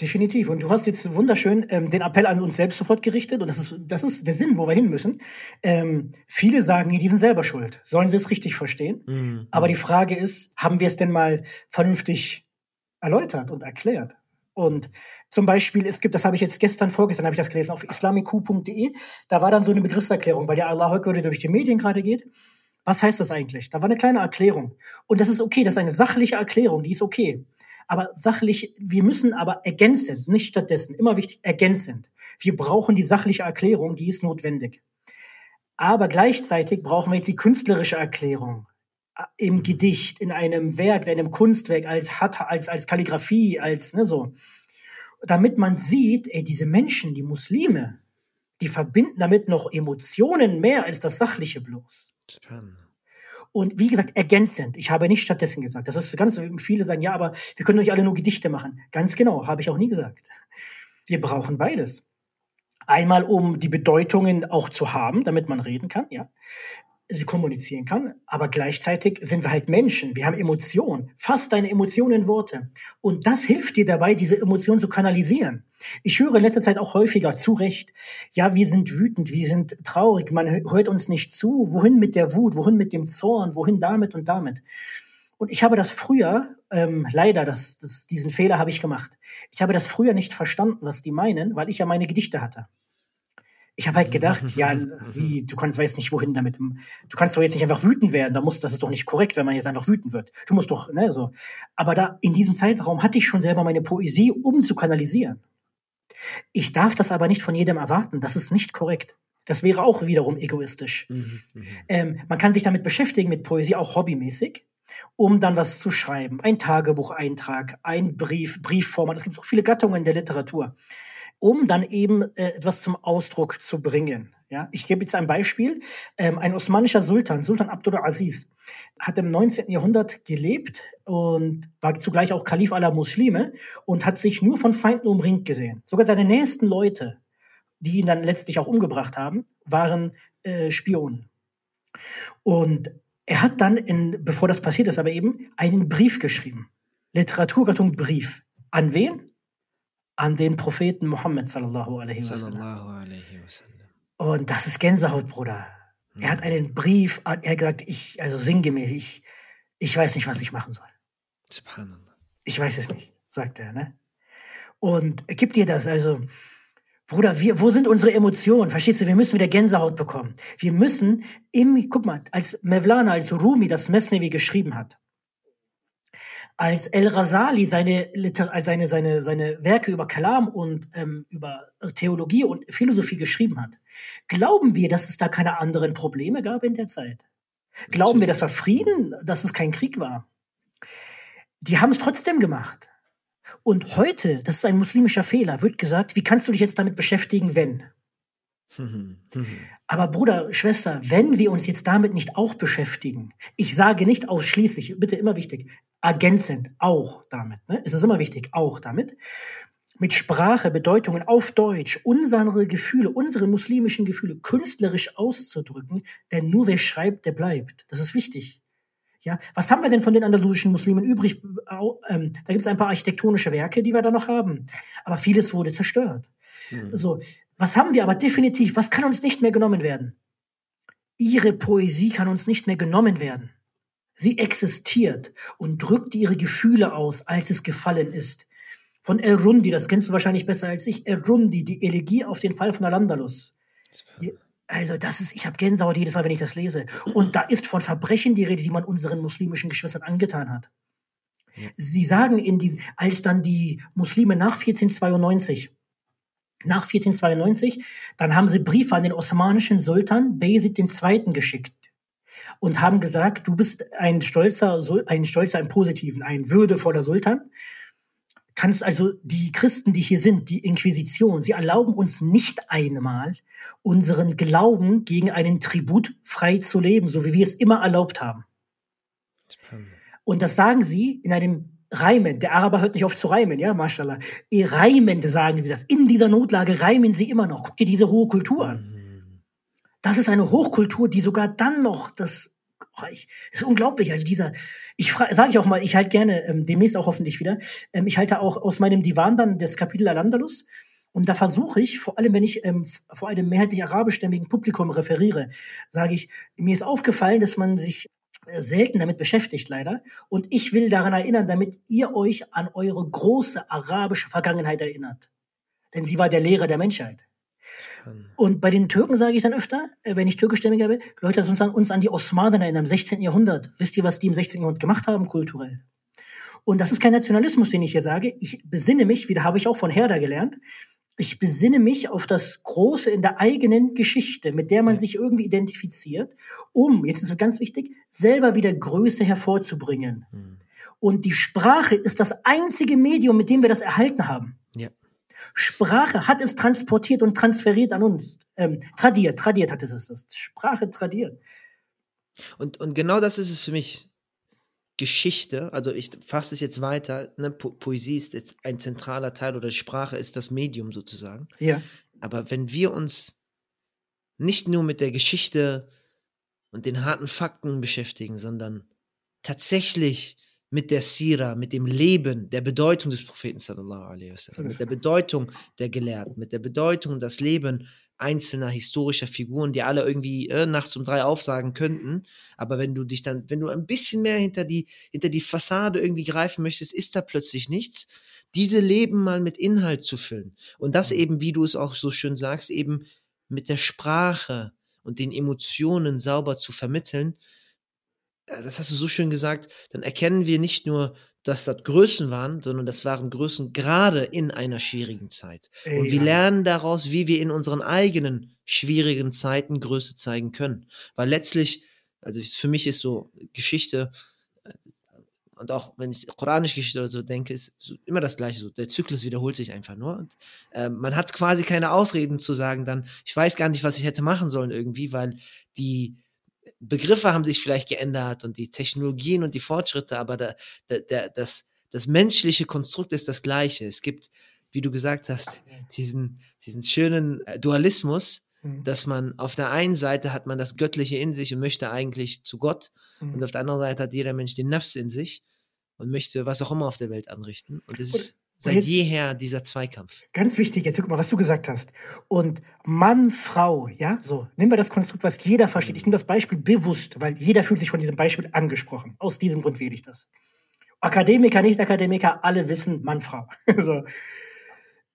Definitiv. Und du hast jetzt wunderschön ähm, den Appell an uns selbst sofort gerichtet. Und das ist, das ist der Sinn, wo wir hin müssen. Ähm, viele sagen, die sind selber schuld. Sollen sie es richtig verstehen? Mhm. Aber die Frage ist, haben wir es denn mal vernünftig erläutert und erklärt? Und zum Beispiel, es gibt, das habe ich jetzt gestern, vorgestern habe ich das gelesen, auf islamiku.de, da war dann so eine Begriffserklärung, weil ja Allah heute durch die Medien gerade geht. Was heißt das eigentlich? Da war eine kleine Erklärung. Und das ist okay, das ist eine sachliche Erklärung, die ist okay. Aber sachlich, wir müssen aber ergänzend, nicht stattdessen, immer wichtig, ergänzend. Wir brauchen die sachliche Erklärung, die ist notwendig. Aber gleichzeitig brauchen wir jetzt die künstlerische Erklärung äh, im Gedicht, in einem Werk, in einem Kunstwerk, als Hatta, als, als Kalligrafie, als, ne, so. Damit man sieht, ey, diese Menschen, die Muslime, die verbinden damit noch Emotionen mehr als das Sachliche bloß. Spannend. Und wie gesagt, ergänzend. Ich habe nicht stattdessen gesagt. Das ist ganz, viele sagen, ja, aber wir können nicht alle nur Gedichte machen. Ganz genau, habe ich auch nie gesagt. Wir brauchen beides. Einmal, um die Bedeutungen auch zu haben, damit man reden kann, ja sie kommunizieren kann, aber gleichzeitig sind wir halt Menschen. Wir haben Emotionen. Fass deine Emotionen in Worte. Und das hilft dir dabei, diese Emotionen zu kanalisieren. Ich höre in letzter Zeit auch häufiger zu Recht, ja, wir sind wütend, wir sind traurig, man hört uns nicht zu. Wohin mit der Wut, wohin mit dem Zorn, wohin damit und damit. Und ich habe das früher, ähm, leider, das, das, diesen Fehler habe ich gemacht. Ich habe das früher nicht verstanden, was die meinen, weil ich ja meine Gedichte hatte. Ich habe halt gedacht, ja, wie, du kannst weiß nicht wohin damit. Du kannst doch jetzt nicht einfach wütend werden. Da muss, das ist doch nicht korrekt, wenn man jetzt einfach wütend wird. Du musst doch, ne, so. Aber da, in diesem Zeitraum hatte ich schon selber meine Poesie, um zu kanalisieren. Ich darf das aber nicht von jedem erwarten. Das ist nicht korrekt. Das wäre auch wiederum egoistisch. Mhm, mhm. ähm, man kann sich damit beschäftigen, mit Poesie, auch hobbymäßig, um dann was zu schreiben. Ein Tagebucheintrag, ein Brief, Briefformat. Es gibt so viele Gattungen der Literatur um dann eben äh, etwas zum Ausdruck zu bringen. Ja, ich gebe jetzt ein Beispiel. Ähm, ein osmanischer Sultan, Sultan Abdul Aziz, hat im 19. Jahrhundert gelebt und war zugleich auch Kalif aller Muslime und hat sich nur von Feinden umringt gesehen. Sogar seine nächsten Leute, die ihn dann letztlich auch umgebracht haben, waren äh, Spionen. Und er hat dann, in, bevor das passiert ist, aber eben einen Brief geschrieben. Literaturgattung Brief. An wen? An den Propheten Muhammad sallallahu alaihi wasallam. Und das ist Gänsehaut, Bruder. Mhm. Er hat einen Brief, er hat gesagt, ich, also sinngemäß, ich, ich weiß nicht, was ich machen soll. Ich weiß es nicht, sagt er, ne? Und gibt dir das, also, Bruder, wir, wo sind unsere Emotionen? Verstehst du, wir müssen wieder Gänsehaut bekommen. Wir müssen im, guck mal, als Mevlana, als Rumi das Mesnevi geschrieben hat, als El Rasali seine, seine, seine, seine Werke über Kalam und ähm, über Theologie und Philosophie geschrieben hat, glauben wir, dass es da keine anderen Probleme gab in der Zeit? Glauben wir, dass war Frieden, dass es kein Krieg war? Die haben es trotzdem gemacht. Und heute, das ist ein muslimischer Fehler, wird gesagt, wie kannst du dich jetzt damit beschäftigen, wenn? Aber Bruder, Schwester, wenn wir uns jetzt damit nicht auch beschäftigen, ich sage nicht ausschließlich, bitte immer wichtig, ergänzend auch damit, ne? es ist immer wichtig, auch damit, mit Sprache, Bedeutungen auf Deutsch, unsere Gefühle, unsere muslimischen Gefühle künstlerisch auszudrücken, denn nur wer schreibt, der bleibt. Das ist wichtig. Ja, was haben wir denn von den andalusischen Muslimen übrig? Ähm, da gibt es ein paar architektonische Werke, die wir da noch haben. Aber vieles wurde zerstört. Mhm. So, was haben wir aber definitiv? Was kann uns nicht mehr genommen werden? Ihre Poesie kann uns nicht mehr genommen werden. Sie existiert und drückt ihre Gefühle aus, als es gefallen ist. Von El Rundi, das kennst du wahrscheinlich besser als ich, El Rundi, die Elegie auf den Fall von Al-Andalus. Also das ist, ich habe Gänsehaut jedes Mal, wenn ich das lese. Und da ist von Verbrechen die Rede, die man unseren muslimischen Geschwistern angetan hat. Sie sagen in die, als dann die Muslime nach 1492 nach 1492, dann haben sie Briefe an den osmanischen Sultan Bayezid II. geschickt und haben gesagt, du bist ein stolzer, ein stolzer im Positiven, ein würdevoller Sultan. Kannst also die Christen, die hier sind, die Inquisition, sie erlauben uns nicht einmal, unseren Glauben gegen einen Tribut frei zu leben, so wie wir es immer erlaubt haben. Und das sagen sie in einem reimen. Der Araber hört nicht auf zu reimen, ja, mashallah. Reimend sagen sie das. In dieser Notlage reimen sie immer noch. Guck dir diese hohe Kultur an. Mhm. Das ist eine Hochkultur, die sogar dann noch das oh, ich, ist unglaublich. Also dieser, ich sage ich auch mal, ich halte gerne ähm, demnächst auch hoffentlich wieder. Ähm, ich halte auch aus meinem Divan dann das Kapitel Al-Andalus. Und da versuche ich, vor allem wenn ich ähm, vor einem mehrheitlich arabischstämmigen Publikum referiere, sage ich, mir ist aufgefallen, dass man sich selten damit beschäftigt, leider. Und ich will daran erinnern, damit ihr euch an eure große arabische Vergangenheit erinnert. Denn sie war der Lehrer der Menschheit. Und bei den Türken sage ich dann öfter, äh, wenn ich türkischstämmig habe, Leute uns an, uns an die Osmanen erinnern im 16. Jahrhundert. Wisst ihr, was die im 16. Jahrhundert gemacht haben kulturell? Und das ist kein Nationalismus, den ich hier sage. Ich besinne mich, wie da habe ich auch von Herder gelernt, ich besinne mich auf das Große in der eigenen Geschichte, mit der man sich irgendwie identifiziert, um, jetzt ist es ganz wichtig, selber wieder Größe hervorzubringen. Mhm. Und die Sprache ist das einzige Medium, mit dem wir das erhalten haben. Ja. Sprache hat es transportiert und transferiert an uns. Ähm, tradiert, tradiert hat es es. Sprache tradiert. Und, und genau das ist es für mich. Geschichte, also ich fasse es jetzt weiter, ne, po Poesie ist jetzt ein zentraler Teil oder Sprache ist das Medium sozusagen. Ja. Aber wenn wir uns nicht nur mit der Geschichte und den harten Fakten beschäftigen, sondern tatsächlich mit der Sira, mit dem Leben, der Bedeutung des Propheten sallallahu alaihi wasallam, mit der Bedeutung der Gelehrten, mit der Bedeutung das Leben einzelner historischer Figuren, die alle irgendwie äh, nachts um drei aufsagen könnten. Aber wenn du dich dann, wenn du ein bisschen mehr hinter die, hinter die Fassade irgendwie greifen möchtest, ist da plötzlich nichts. Diese Leben mal mit Inhalt zu füllen. Und das mhm. eben, wie du es auch so schön sagst, eben mit der Sprache und den Emotionen sauber zu vermitteln, das hast du so schön gesagt, dann erkennen wir nicht nur, dass das Größen waren, sondern das waren Größen gerade in einer schwierigen Zeit. Ey, und wir ja. lernen daraus, wie wir in unseren eigenen schwierigen Zeiten Größe zeigen können. Weil letztlich, also für mich ist so Geschichte, äh, und auch wenn ich koranische Geschichte oder so denke, ist immer das Gleiche. So, der Zyklus wiederholt sich einfach nur. Und, äh, man hat quasi keine Ausreden zu sagen, dann, ich weiß gar nicht, was ich hätte machen sollen irgendwie, weil die, Begriffe haben sich vielleicht geändert und die Technologien und die Fortschritte, aber der, der, der, das, das menschliche Konstrukt ist das gleiche. Es gibt, wie du gesagt hast, diesen, diesen schönen äh, Dualismus, mhm. dass man auf der einen Seite hat man das Göttliche in sich und möchte eigentlich zu Gott mhm. und auf der anderen Seite hat jeder Mensch den Nafs in sich und möchte was auch immer auf der Welt anrichten. Und es ist seit jetzt, jeher dieser Zweikampf. Ganz wichtig, jetzt guck mal, was du gesagt hast. Und Mann, Frau, ja, so, nehmen wir das Konstrukt, was jeder versteht. Ich nehme das Beispiel bewusst, weil jeder fühlt sich von diesem Beispiel angesprochen. Aus diesem Grund wähle ich das. Akademiker, Nicht-Akademiker, alle wissen Mann, Frau. so.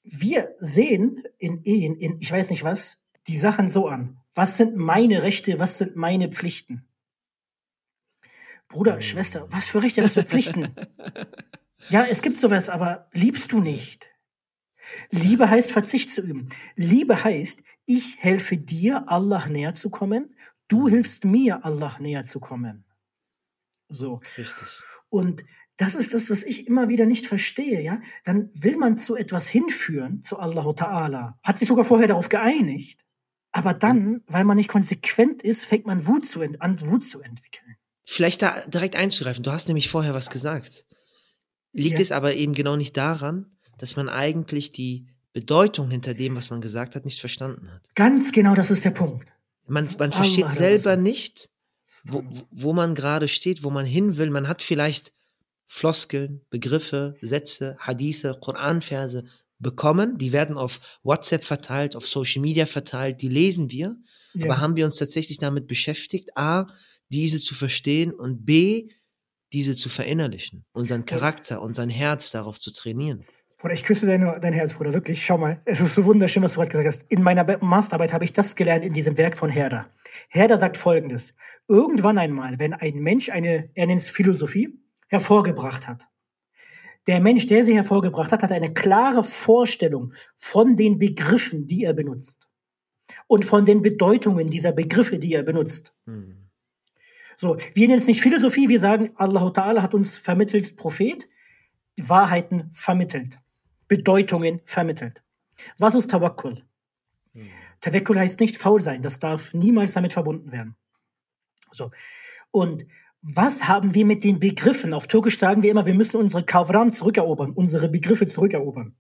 Wir sehen in Ehen, in ich weiß nicht was, die Sachen so an. Was sind meine Rechte, was sind meine Pflichten? Bruder, Schwester, was für Rechte, was für Pflichten? Ja, es gibt sowas, aber liebst du nicht. Liebe heißt Verzicht zu üben. Liebe heißt, ich helfe dir, Allah näher zu kommen. Du mhm. hilfst mir, Allah näher zu kommen. So. Richtig. Und das ist das, was ich immer wieder nicht verstehe, ja. Dann will man zu etwas hinführen, zu Allah Ta'ala. Hat sich sogar vorher darauf geeinigt. Aber dann, weil man nicht konsequent ist, fängt man Wut zu an, Wut zu entwickeln. Vielleicht da direkt einzugreifen. Du hast nämlich vorher was gesagt liegt ja. es aber eben genau nicht daran, dass man eigentlich die Bedeutung hinter dem, was man gesagt hat, nicht verstanden hat. Ganz genau, das ist der Punkt. Man, man versteht Allah, selber nicht, wo, wo man gerade steht, wo man hin will. Man hat vielleicht Floskeln, Begriffe, Sätze, Hadithe, Koranverse bekommen. Die werden auf WhatsApp verteilt, auf Social Media verteilt. Die lesen wir. Ja. Aber haben wir uns tatsächlich damit beschäftigt, A, diese zu verstehen und B, diese zu verinnerlichen, unseren Charakter, unser Herz darauf zu trainieren. Bruder, ich küsse deine, dein Herz, Bruder, wirklich. Schau mal, es ist so wunderschön, was du gerade gesagt hast. In meiner Masterarbeit habe ich das gelernt in diesem Werk von Herder. Herder sagt folgendes. Irgendwann einmal, wenn ein Mensch eine, er nennt es Philosophie, hervorgebracht hat, der Mensch, der sie hervorgebracht hat, hat eine klare Vorstellung von den Begriffen, die er benutzt. Und von den Bedeutungen dieser Begriffe, die er benutzt. Hm. So, wir nennen es nicht Philosophie, wir sagen, Allah Ta'ala hat uns vermittelt Prophet, Wahrheiten vermittelt, Bedeutungen vermittelt. Was ist Tawakkul? Mhm. Tawakkul heißt nicht faul sein, das darf niemals damit verbunden werden. So. Und was haben wir mit den Begriffen? Auf Türkisch sagen wir immer, wir müssen unsere Kavram zurückerobern, unsere Begriffe zurückerobern.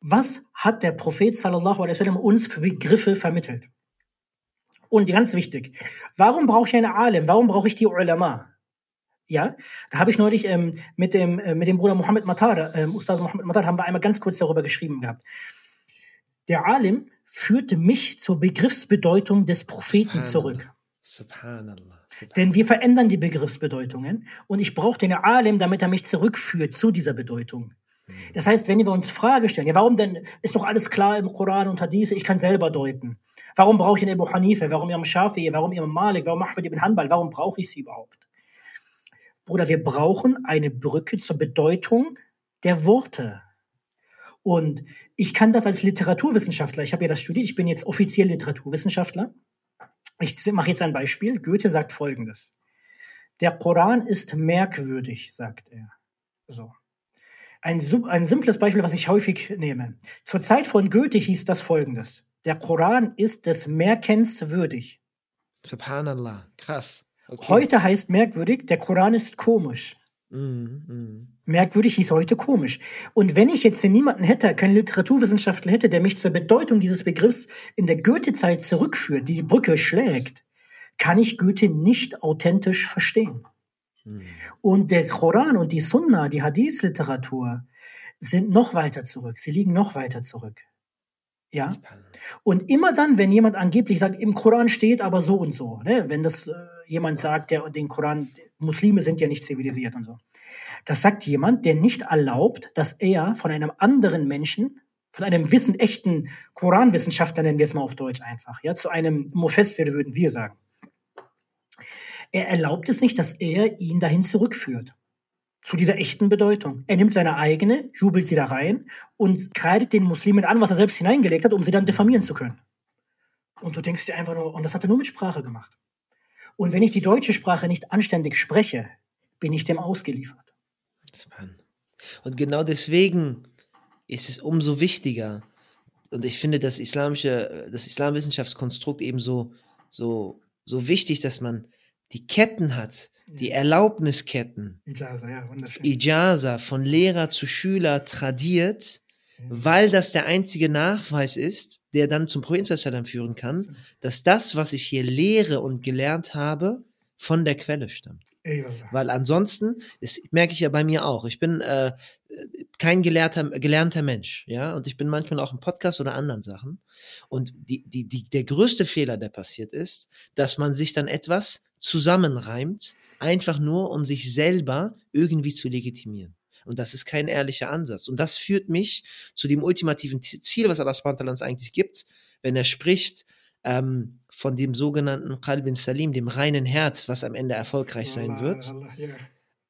Was hat der Prophet sallallahu alaihi wasallam uns für Begriffe vermittelt? Und ganz wichtig, warum brauche ich eine Alim? Warum brauche ich die Ulama? Ja, da habe ich neulich ähm, mit, dem, äh, mit dem Bruder Mohammed Matar, ähm, Ustaz Mohammed Matar, haben wir einmal ganz kurz darüber geschrieben gehabt. Der Alim führte mich zur Begriffsbedeutung des Propheten Subhanallah. zurück. Subhanallah. Denn wir verändern die Begriffsbedeutungen und ich brauche den Alim, damit er mich zurückführt zu dieser Bedeutung. Das heißt, wenn wir uns Frage stellen, ja, warum denn, ist doch alles klar im Koran und Hadith, ich kann selber deuten. Warum brauche ich einen Abu Hanifa? Warum Imam Shafi'i? Warum Imam Malik? Warum Ahmed ibn Hanbal? Warum brauche ich sie überhaupt? Bruder, wir brauchen eine Brücke zur Bedeutung der Worte. Und ich kann das als Literaturwissenschaftler, ich habe ja das studiert, ich bin jetzt offiziell Literaturwissenschaftler. Ich mache jetzt ein Beispiel. Goethe sagt Folgendes. Der Koran ist merkwürdig, sagt er. So. Ein, ein simples Beispiel, was ich häufig nehme. Zur Zeit von Goethe hieß das folgendes. Der Koran ist des Merkens würdig. Subhanallah, krass. Okay. Heute heißt merkwürdig, der Koran ist komisch. Mm, mm. Merkwürdig hieß heute komisch. Und wenn ich jetzt niemanden hätte, keinen Literaturwissenschaftler hätte, der mich zur Bedeutung dieses Begriffs in der Goethe-Zeit zurückführt, die Brücke schlägt, kann ich Goethe nicht authentisch verstehen. Mhm. Und der Koran und die Sunna, die Hadith-Literatur, sind noch weiter zurück. Sie liegen noch weiter zurück. Ja. Und immer dann, wenn jemand angeblich sagt, im Koran steht aber so und so, ne? wenn das äh, jemand sagt, der den Koran, Muslime sind ja nicht zivilisiert und so. Das sagt jemand, der nicht erlaubt, dass er von einem anderen Menschen, von einem wissen, echten Koranwissenschaftler, nennen wir es mal auf Deutsch einfach, ja, zu einem Mufessir würden wir sagen, er erlaubt es nicht, dass er ihn dahin zurückführt. Zu dieser echten Bedeutung. Er nimmt seine eigene, jubelt sie da rein und kreidet den Muslimen an, was er selbst hineingelegt hat, um sie dann diffamieren zu können. Und du denkst dir einfach nur, und das hat er nur mit Sprache gemacht. Und wenn ich die deutsche Sprache nicht anständig spreche, bin ich dem ausgeliefert. Und genau deswegen ist es umso wichtiger. Und ich finde das islamische, das Islamwissenschaftskonstrukt eben so, so, so wichtig, dass man die Ketten hat, die Erlaubnisketten, Ijaza, ja. Ijaza von Lehrer zu Schüler tradiert, weil das der einzige Nachweis ist, der dann zum Propheten führen kann, dass das, was ich hier lehre und gelernt habe, von der Quelle stammt. Weil ansonsten, das merke ich ja bei mir auch, ich bin äh, kein gelehrter, gelernter Mensch, ja, und ich bin manchmal auch im Podcast oder anderen Sachen. Und die, die, die, der größte Fehler, der passiert ist, dass man sich dann etwas zusammenreimt, einfach nur, um sich selber irgendwie zu legitimieren. Und das ist kein ehrlicher Ansatz. Und das führt mich zu dem ultimativen Ziel, was Allah subhanahu uns eigentlich gibt, wenn er spricht ähm, von dem sogenannten Qalbin Salim, dem reinen Herz, was am Ende erfolgreich sein wird.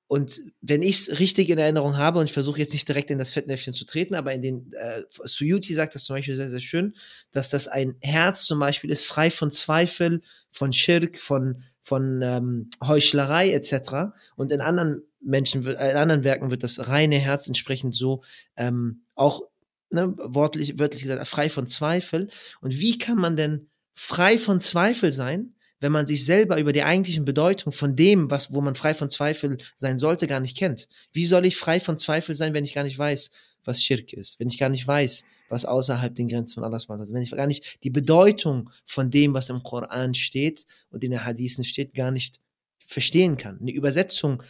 Und wenn ich es richtig in Erinnerung habe, und ich versuche jetzt nicht direkt in das Fettnäpfchen zu treten, aber in den äh, Suyuti sagt das zum Beispiel sehr, sehr schön, dass das ein Herz zum Beispiel ist, frei von Zweifel, von Schirk, von von ähm, Heuchlerei etc. Und in anderen Menschen, äh, in anderen Werken wird das reine Herz entsprechend so ähm, auch ne, wortlich, wörtlich gesagt, frei von Zweifel. Und wie kann man denn frei von Zweifel sein, wenn man sich selber über die eigentlichen Bedeutung von dem, was, wo man frei von Zweifel sein sollte, gar nicht kennt? Wie soll ich frei von Zweifel sein, wenn ich gar nicht weiß, was Schirk ist, wenn ich gar nicht weiß, was außerhalb den Grenzen von Allah ist, also wenn ich gar nicht die Bedeutung von dem, was im Koran steht und in den Hadithen steht, gar nicht verstehen kann. Eine Übersetzung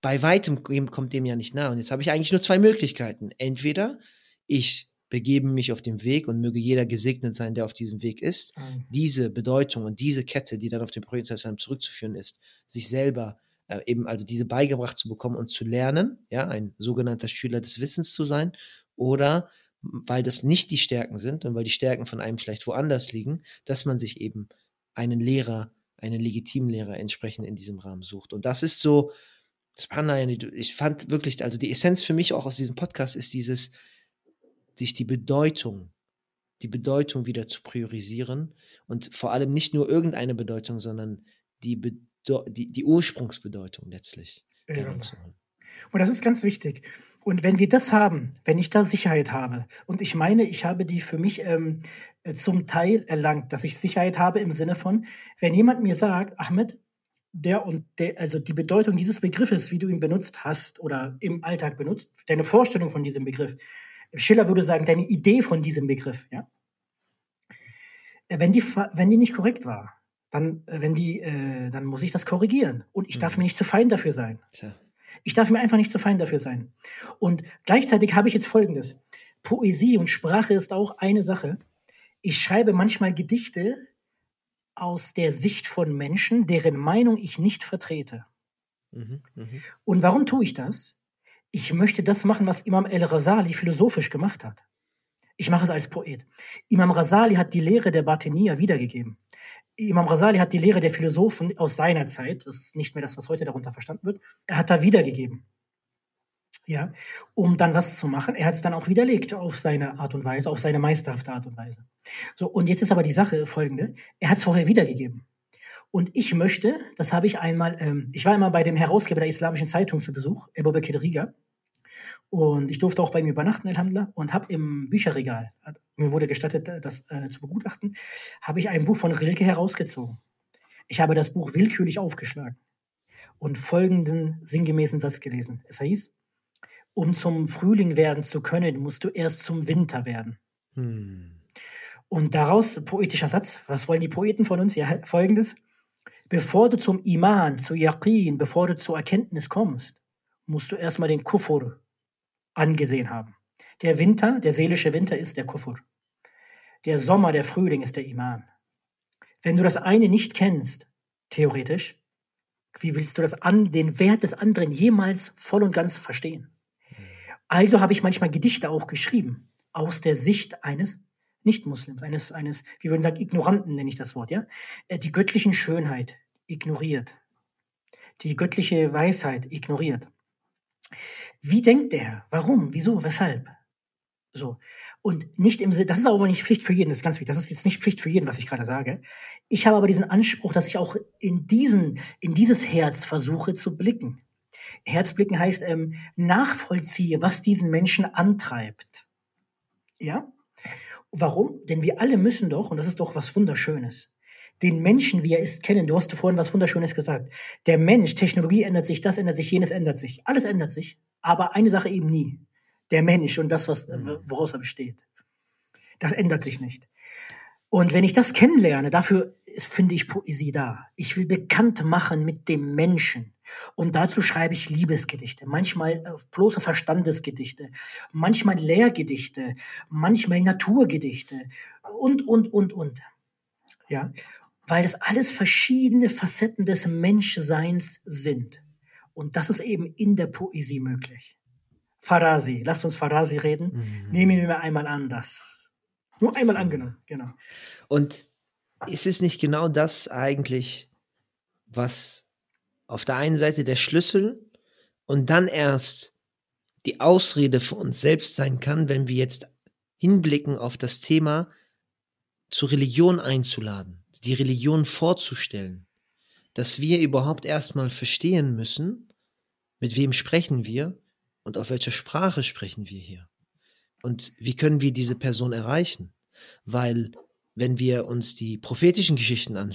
bei weitem kommt dem ja nicht nah. Und jetzt habe ich eigentlich nur zwei Möglichkeiten. Entweder ich begebe mich auf den Weg und möge jeder gesegnet sein, der auf diesem Weg ist, mhm. diese Bedeutung und diese Kette, die dann auf den Propheten zurückzuführen ist, sich selber äh, eben also diese beigebracht zu bekommen und zu lernen, ja, ein sogenannter Schüler des Wissens zu sein, oder weil das nicht die Stärken sind und weil die Stärken von einem vielleicht woanders liegen, dass man sich eben einen Lehrer, einen legitimen Lehrer entsprechend in diesem Rahmen sucht. Und das ist so, ich fand wirklich, also die Essenz für mich auch aus diesem Podcast ist dieses, sich die Bedeutung, die Bedeutung wieder zu priorisieren und vor allem nicht nur irgendeine Bedeutung, sondern die Bedeutung, die, die Ursprungsbedeutung letztlich ja. Und das ist ganz wichtig. Und wenn wir das haben, wenn ich da Sicherheit habe, und ich meine, ich habe die für mich ähm, äh, zum Teil erlangt, dass ich Sicherheit habe im Sinne von, wenn jemand mir sagt, Ahmed, der und der, also die Bedeutung dieses Begriffes, wie du ihn benutzt hast oder im Alltag benutzt, deine Vorstellung von diesem Begriff. Schiller würde sagen, deine Idee von diesem Begriff, ja. Äh, wenn die, wenn die nicht korrekt war, dann, äh, wenn die, äh, dann muss ich das korrigieren. Und ich mhm. darf mir nicht zu fein dafür sein. Tja. Ich darf mir einfach nicht zu fein dafür sein. Und gleichzeitig habe ich jetzt Folgendes. Poesie und Sprache ist auch eine Sache. Ich schreibe manchmal Gedichte aus der Sicht von Menschen, deren Meinung ich nicht vertrete. Mhm, mh. Und warum tue ich das? ich möchte das machen, was Imam El-Rasali philosophisch gemacht hat. Ich mache es als Poet. Imam Rasali hat die Lehre der Batinier wiedergegeben. Imam Rasali hat die Lehre der Philosophen aus seiner Zeit, das ist nicht mehr das, was heute darunter verstanden wird, er hat da wiedergegeben. Ja, um dann was zu machen. Er hat es dann auch widerlegt auf seine Art und Weise, auf seine meisterhafte Art und Weise. So, und jetzt ist aber die Sache folgende. Er hat es vorher wiedergegeben. Und ich möchte, das habe ich einmal, ähm, ich war einmal bei dem Herausgeber der Islamischen Zeitung zu Besuch, Ebu Bekir Riga. Und ich durfte auch bei ihm übernachten, Alhamdulillah, und habe im Bücherregal, mir wurde gestattet, das äh, zu begutachten, habe ich ein Buch von Rilke herausgezogen. Ich habe das Buch willkürlich aufgeschlagen und folgenden sinngemäßen Satz gelesen. Es hieß, um zum Frühling werden zu können, musst du erst zum Winter werden. Hm. Und daraus, poetischer Satz, was wollen die Poeten von uns? Ja, folgendes. Bevor du zum Iman, zu Yaqin, bevor du zur Erkenntnis kommst, musst du erstmal den Kufur angesehen haben. Der Winter, der seelische Winter ist der Kufur. Der Sommer, der Frühling ist der Iman. Wenn du das eine nicht kennst, theoretisch, wie willst du das an, den Wert des anderen jemals voll und ganz verstehen? Also habe ich manchmal Gedichte auch geschrieben, aus der Sicht eines Nicht-Muslims, eines, eines, wie würden sagen, Ignoranten nenne ich das Wort, ja? Äh, die göttlichen Schönheit ignoriert. Die göttliche Weisheit ignoriert. Wie denkt er? Warum? Wieso? Weshalb? So. Und nicht im Sinne, das ist aber nicht Pflicht für jeden, das ist ganz wichtig. Das ist jetzt nicht Pflicht für jeden, was ich gerade sage. Ich habe aber diesen Anspruch, dass ich auch in diesen, in dieses Herz versuche zu blicken. Herzblicken heißt, ähm, nachvollziehe, was diesen Menschen antreibt. Ja? Warum? Denn wir alle müssen doch, und das ist doch was Wunderschönes, den Menschen, wie er ist, kennen. Du hast vorhin was Wunderschönes gesagt. Der Mensch, Technologie ändert sich, das ändert sich, jenes ändert sich. Alles ändert sich. Aber eine Sache eben nie. Der Mensch und das, was, mhm. woraus er besteht. Das ändert sich nicht. Und wenn ich das kennenlerne, dafür finde ich Poesie da. Ich will bekannt machen mit dem Menschen. Und dazu schreibe ich Liebesgedichte, manchmal äh, bloße Verstandesgedichte, manchmal Lehrgedichte, manchmal Naturgedichte und, und, und, und. Ja, weil das alles verschiedene Facetten des Menschseins sind. Und das ist eben in der Poesie möglich. Farasi, lasst uns Farasi reden. Mhm. Nehmen wir einmal an das. Nur einmal angenommen, genau. Und ist es nicht genau das eigentlich, was auf der einen Seite der Schlüssel und dann erst die Ausrede für uns selbst sein kann, wenn wir jetzt hinblicken auf das Thema, zur Religion einzuladen, die Religion vorzustellen, dass wir überhaupt erstmal verstehen müssen, mit wem sprechen wir und auf welcher Sprache sprechen wir hier. Und wie können wir diese Person erreichen? Weil wenn wir uns die prophetischen Geschichten an,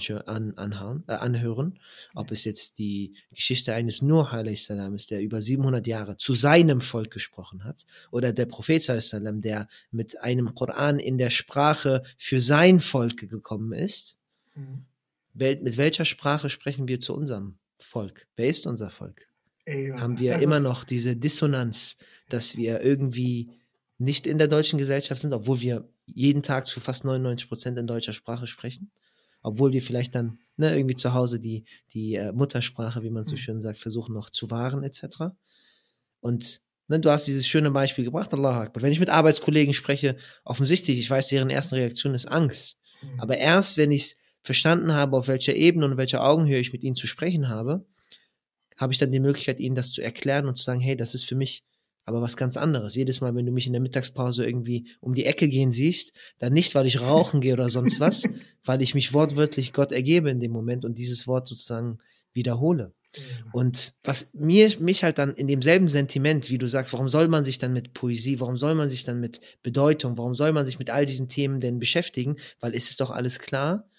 anhauen, äh, anhören, ob es jetzt die Geschichte eines Nur salam ist, der über 700 Jahre zu seinem Volk gesprochen hat, oder der Prophet salam, der mit einem Koran in der Sprache für sein Volk gekommen ist, mhm. mit welcher Sprache sprechen wir zu unserem Volk? Wer ist unser Volk? Ey, Haben wir immer noch diese Dissonanz, dass wir irgendwie nicht in der deutschen Gesellschaft sind, obwohl wir jeden Tag zu fast 99 Prozent in deutscher Sprache sprechen. Obwohl wir vielleicht dann ne, irgendwie zu Hause die, die äh, Muttersprache, wie man so mhm. schön sagt, versuchen noch zu wahren, etc. Und ne, du hast dieses schöne Beispiel gebracht, Allah Akbar. Wenn ich mit Arbeitskollegen spreche, offensichtlich, ich weiß, deren erste Reaktion ist Angst. Mhm. Aber erst, wenn ich es verstanden habe, auf welcher Ebene und welcher Augenhöhe ich mit ihnen zu sprechen habe, habe ich dann die Möglichkeit, ihnen das zu erklären und zu sagen, hey, das ist für mich aber was ganz anderes. Jedes Mal, wenn du mich in der Mittagspause irgendwie um die Ecke gehen siehst, dann nicht, weil ich rauchen gehe oder sonst was, weil ich mich wortwörtlich Gott ergebe in dem Moment und dieses Wort sozusagen wiederhole. Und was mir, mich halt dann in demselben Sentiment, wie du sagst, warum soll man sich dann mit Poesie, warum soll man sich dann mit Bedeutung, warum soll man sich mit all diesen Themen denn beschäftigen? Weil ist es doch alles klar,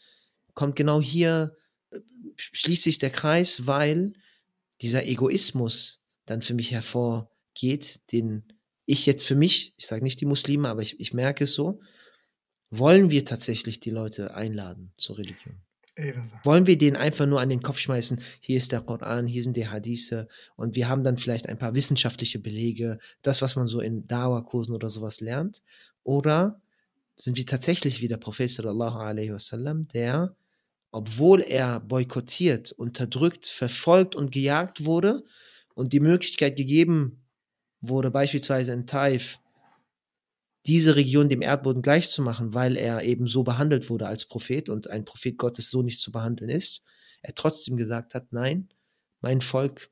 kommt genau hier, äh, schließt sich der Kreis, weil dieser Egoismus dann für mich hervor geht, den ich jetzt für mich, ich sage nicht die Muslime, aber ich, ich merke es so, wollen wir tatsächlich die Leute einladen zur Religion? Wollen wir denen einfach nur an den Kopf schmeißen, hier ist der Koran, hier sind die Hadithe und wir haben dann vielleicht ein paar wissenschaftliche Belege, das, was man so in Dawa-Kursen oder sowas lernt? Oder sind wir tatsächlich wie der Prophet sallallahu alaihi wasallam, der, obwohl er boykottiert, unterdrückt, verfolgt und gejagt wurde und die Möglichkeit gegeben wurde beispielsweise in Taif diese Region dem Erdboden gleichzumachen, weil er eben so behandelt wurde als Prophet und ein Prophet Gottes so nicht zu behandeln ist, er trotzdem gesagt hat, nein, mein Volk,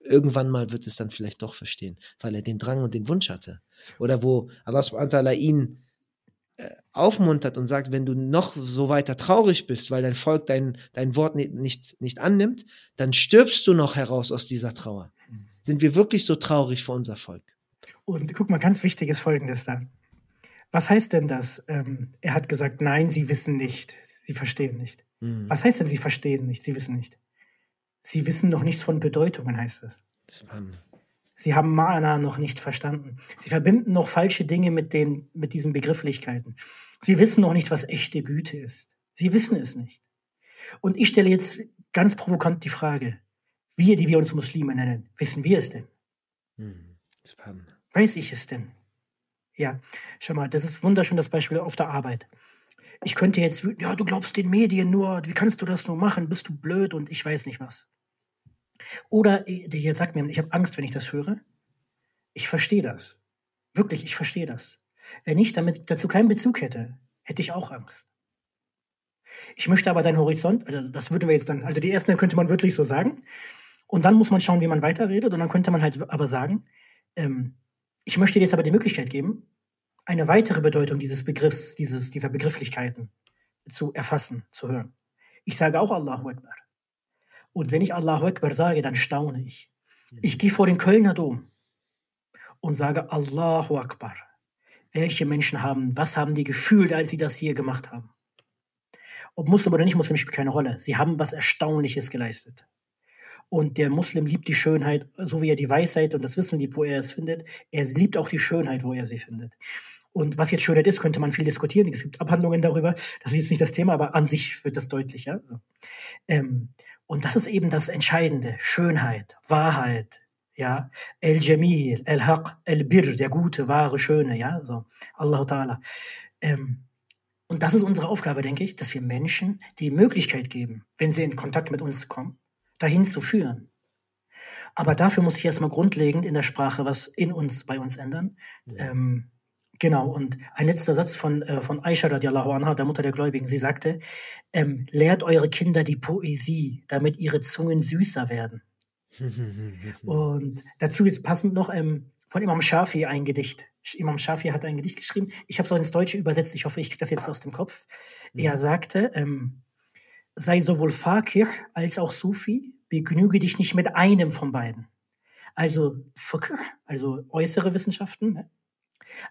irgendwann mal wird es dann vielleicht doch verstehen, weil er den Drang und den Wunsch hatte. Oder wo Allah ihn äh, aufmuntert und sagt, wenn du noch so weiter traurig bist, weil dein Volk dein, dein Wort nicht, nicht, annimmt, dann stirbst du noch heraus aus dieser Trauer. Sind wir wirklich so traurig für unser Volk? Und guck mal, ganz wichtiges Folgendes da. Was heißt denn das? Ähm, er hat gesagt, nein, sie wissen nicht, sie verstehen nicht. Mhm. Was heißt denn, sie verstehen nicht, sie wissen nicht? Sie wissen noch nichts von Bedeutungen, heißt es. Sie haben Mana noch nicht verstanden. Sie verbinden noch falsche Dinge mit, den, mit diesen Begrifflichkeiten. Sie wissen noch nicht, was echte Güte ist. Sie wissen es nicht. Und ich stelle jetzt ganz provokant die Frage, wir, die wir uns Muslime nennen, wissen wir es denn? Hm. Weiß ich es denn? Ja, schau mal, das ist wunderschön das Beispiel auf der Arbeit. Ich könnte jetzt, ja, du glaubst den Medien nur, wie kannst du das nur machen? Bist du blöd und ich weiß nicht was. Oder der hier sagt mir, ich habe Angst, wenn ich das höre. Ich verstehe das. Wirklich, ich verstehe das. Wenn ich damit dazu keinen Bezug hätte, hätte ich auch Angst. Ich möchte aber deinen Horizont, also das würden wir jetzt dann, also die ersten könnte man wirklich so sagen. Und dann muss man schauen, wie man weiterredet. Und dann könnte man halt aber sagen, ähm, ich möchte dir jetzt aber die Möglichkeit geben, eine weitere Bedeutung dieses Begriffs, dieses, dieser Begrifflichkeiten zu erfassen, zu hören. Ich sage auch Allahu Akbar. Und wenn ich Allahu Akbar sage, dann staune ich. Ich gehe vor den Kölner Dom und sage Allahu Akbar. Welche Menschen haben, was haben die gefühlt, als sie das hier gemacht haben? Ob Muslim oder nicht Muslim spielt keine Rolle. Sie haben was Erstaunliches geleistet. Und der Muslim liebt die Schönheit, so wie er die Weisheit und das Wissen liebt, wo er es findet. Er liebt auch die Schönheit, wo er sie findet. Und was jetzt Schönheit ist, könnte man viel diskutieren. Es gibt Abhandlungen darüber. Das ist jetzt nicht das Thema, aber an sich wird das deutlich. Ja? Ähm, und das ist eben das Entscheidende. Schönheit, Wahrheit, ja. El-Jamil, El-Haq, El-Bir, der gute, wahre, schöne, ja. So, Allah Ta'ala. Ähm, und das ist unsere Aufgabe, denke ich, dass wir Menschen die Möglichkeit geben, wenn sie in Kontakt mit uns kommen, dahin zu führen. Aber dafür muss ich erstmal grundlegend in der Sprache was in uns, bei uns ändern. Ja. Ähm, genau, und ein letzter Satz von, äh, von Aisha radiallahu anha, der Mutter der Gläubigen. Sie sagte, ähm, lehrt eure Kinder die Poesie, damit ihre Zungen süßer werden. und dazu jetzt passend noch ähm, von Imam Shafi ein Gedicht. Imam Shafi hat ein Gedicht geschrieben. Ich habe es auch ins Deutsche übersetzt. Ich hoffe, ich kriege das jetzt aus dem Kopf. Mhm. Er sagte, ähm, sei sowohl Fakir als auch Sufi, begnüge dich nicht mit einem von beiden. Also Fakir, also äußere Wissenschaften, ne?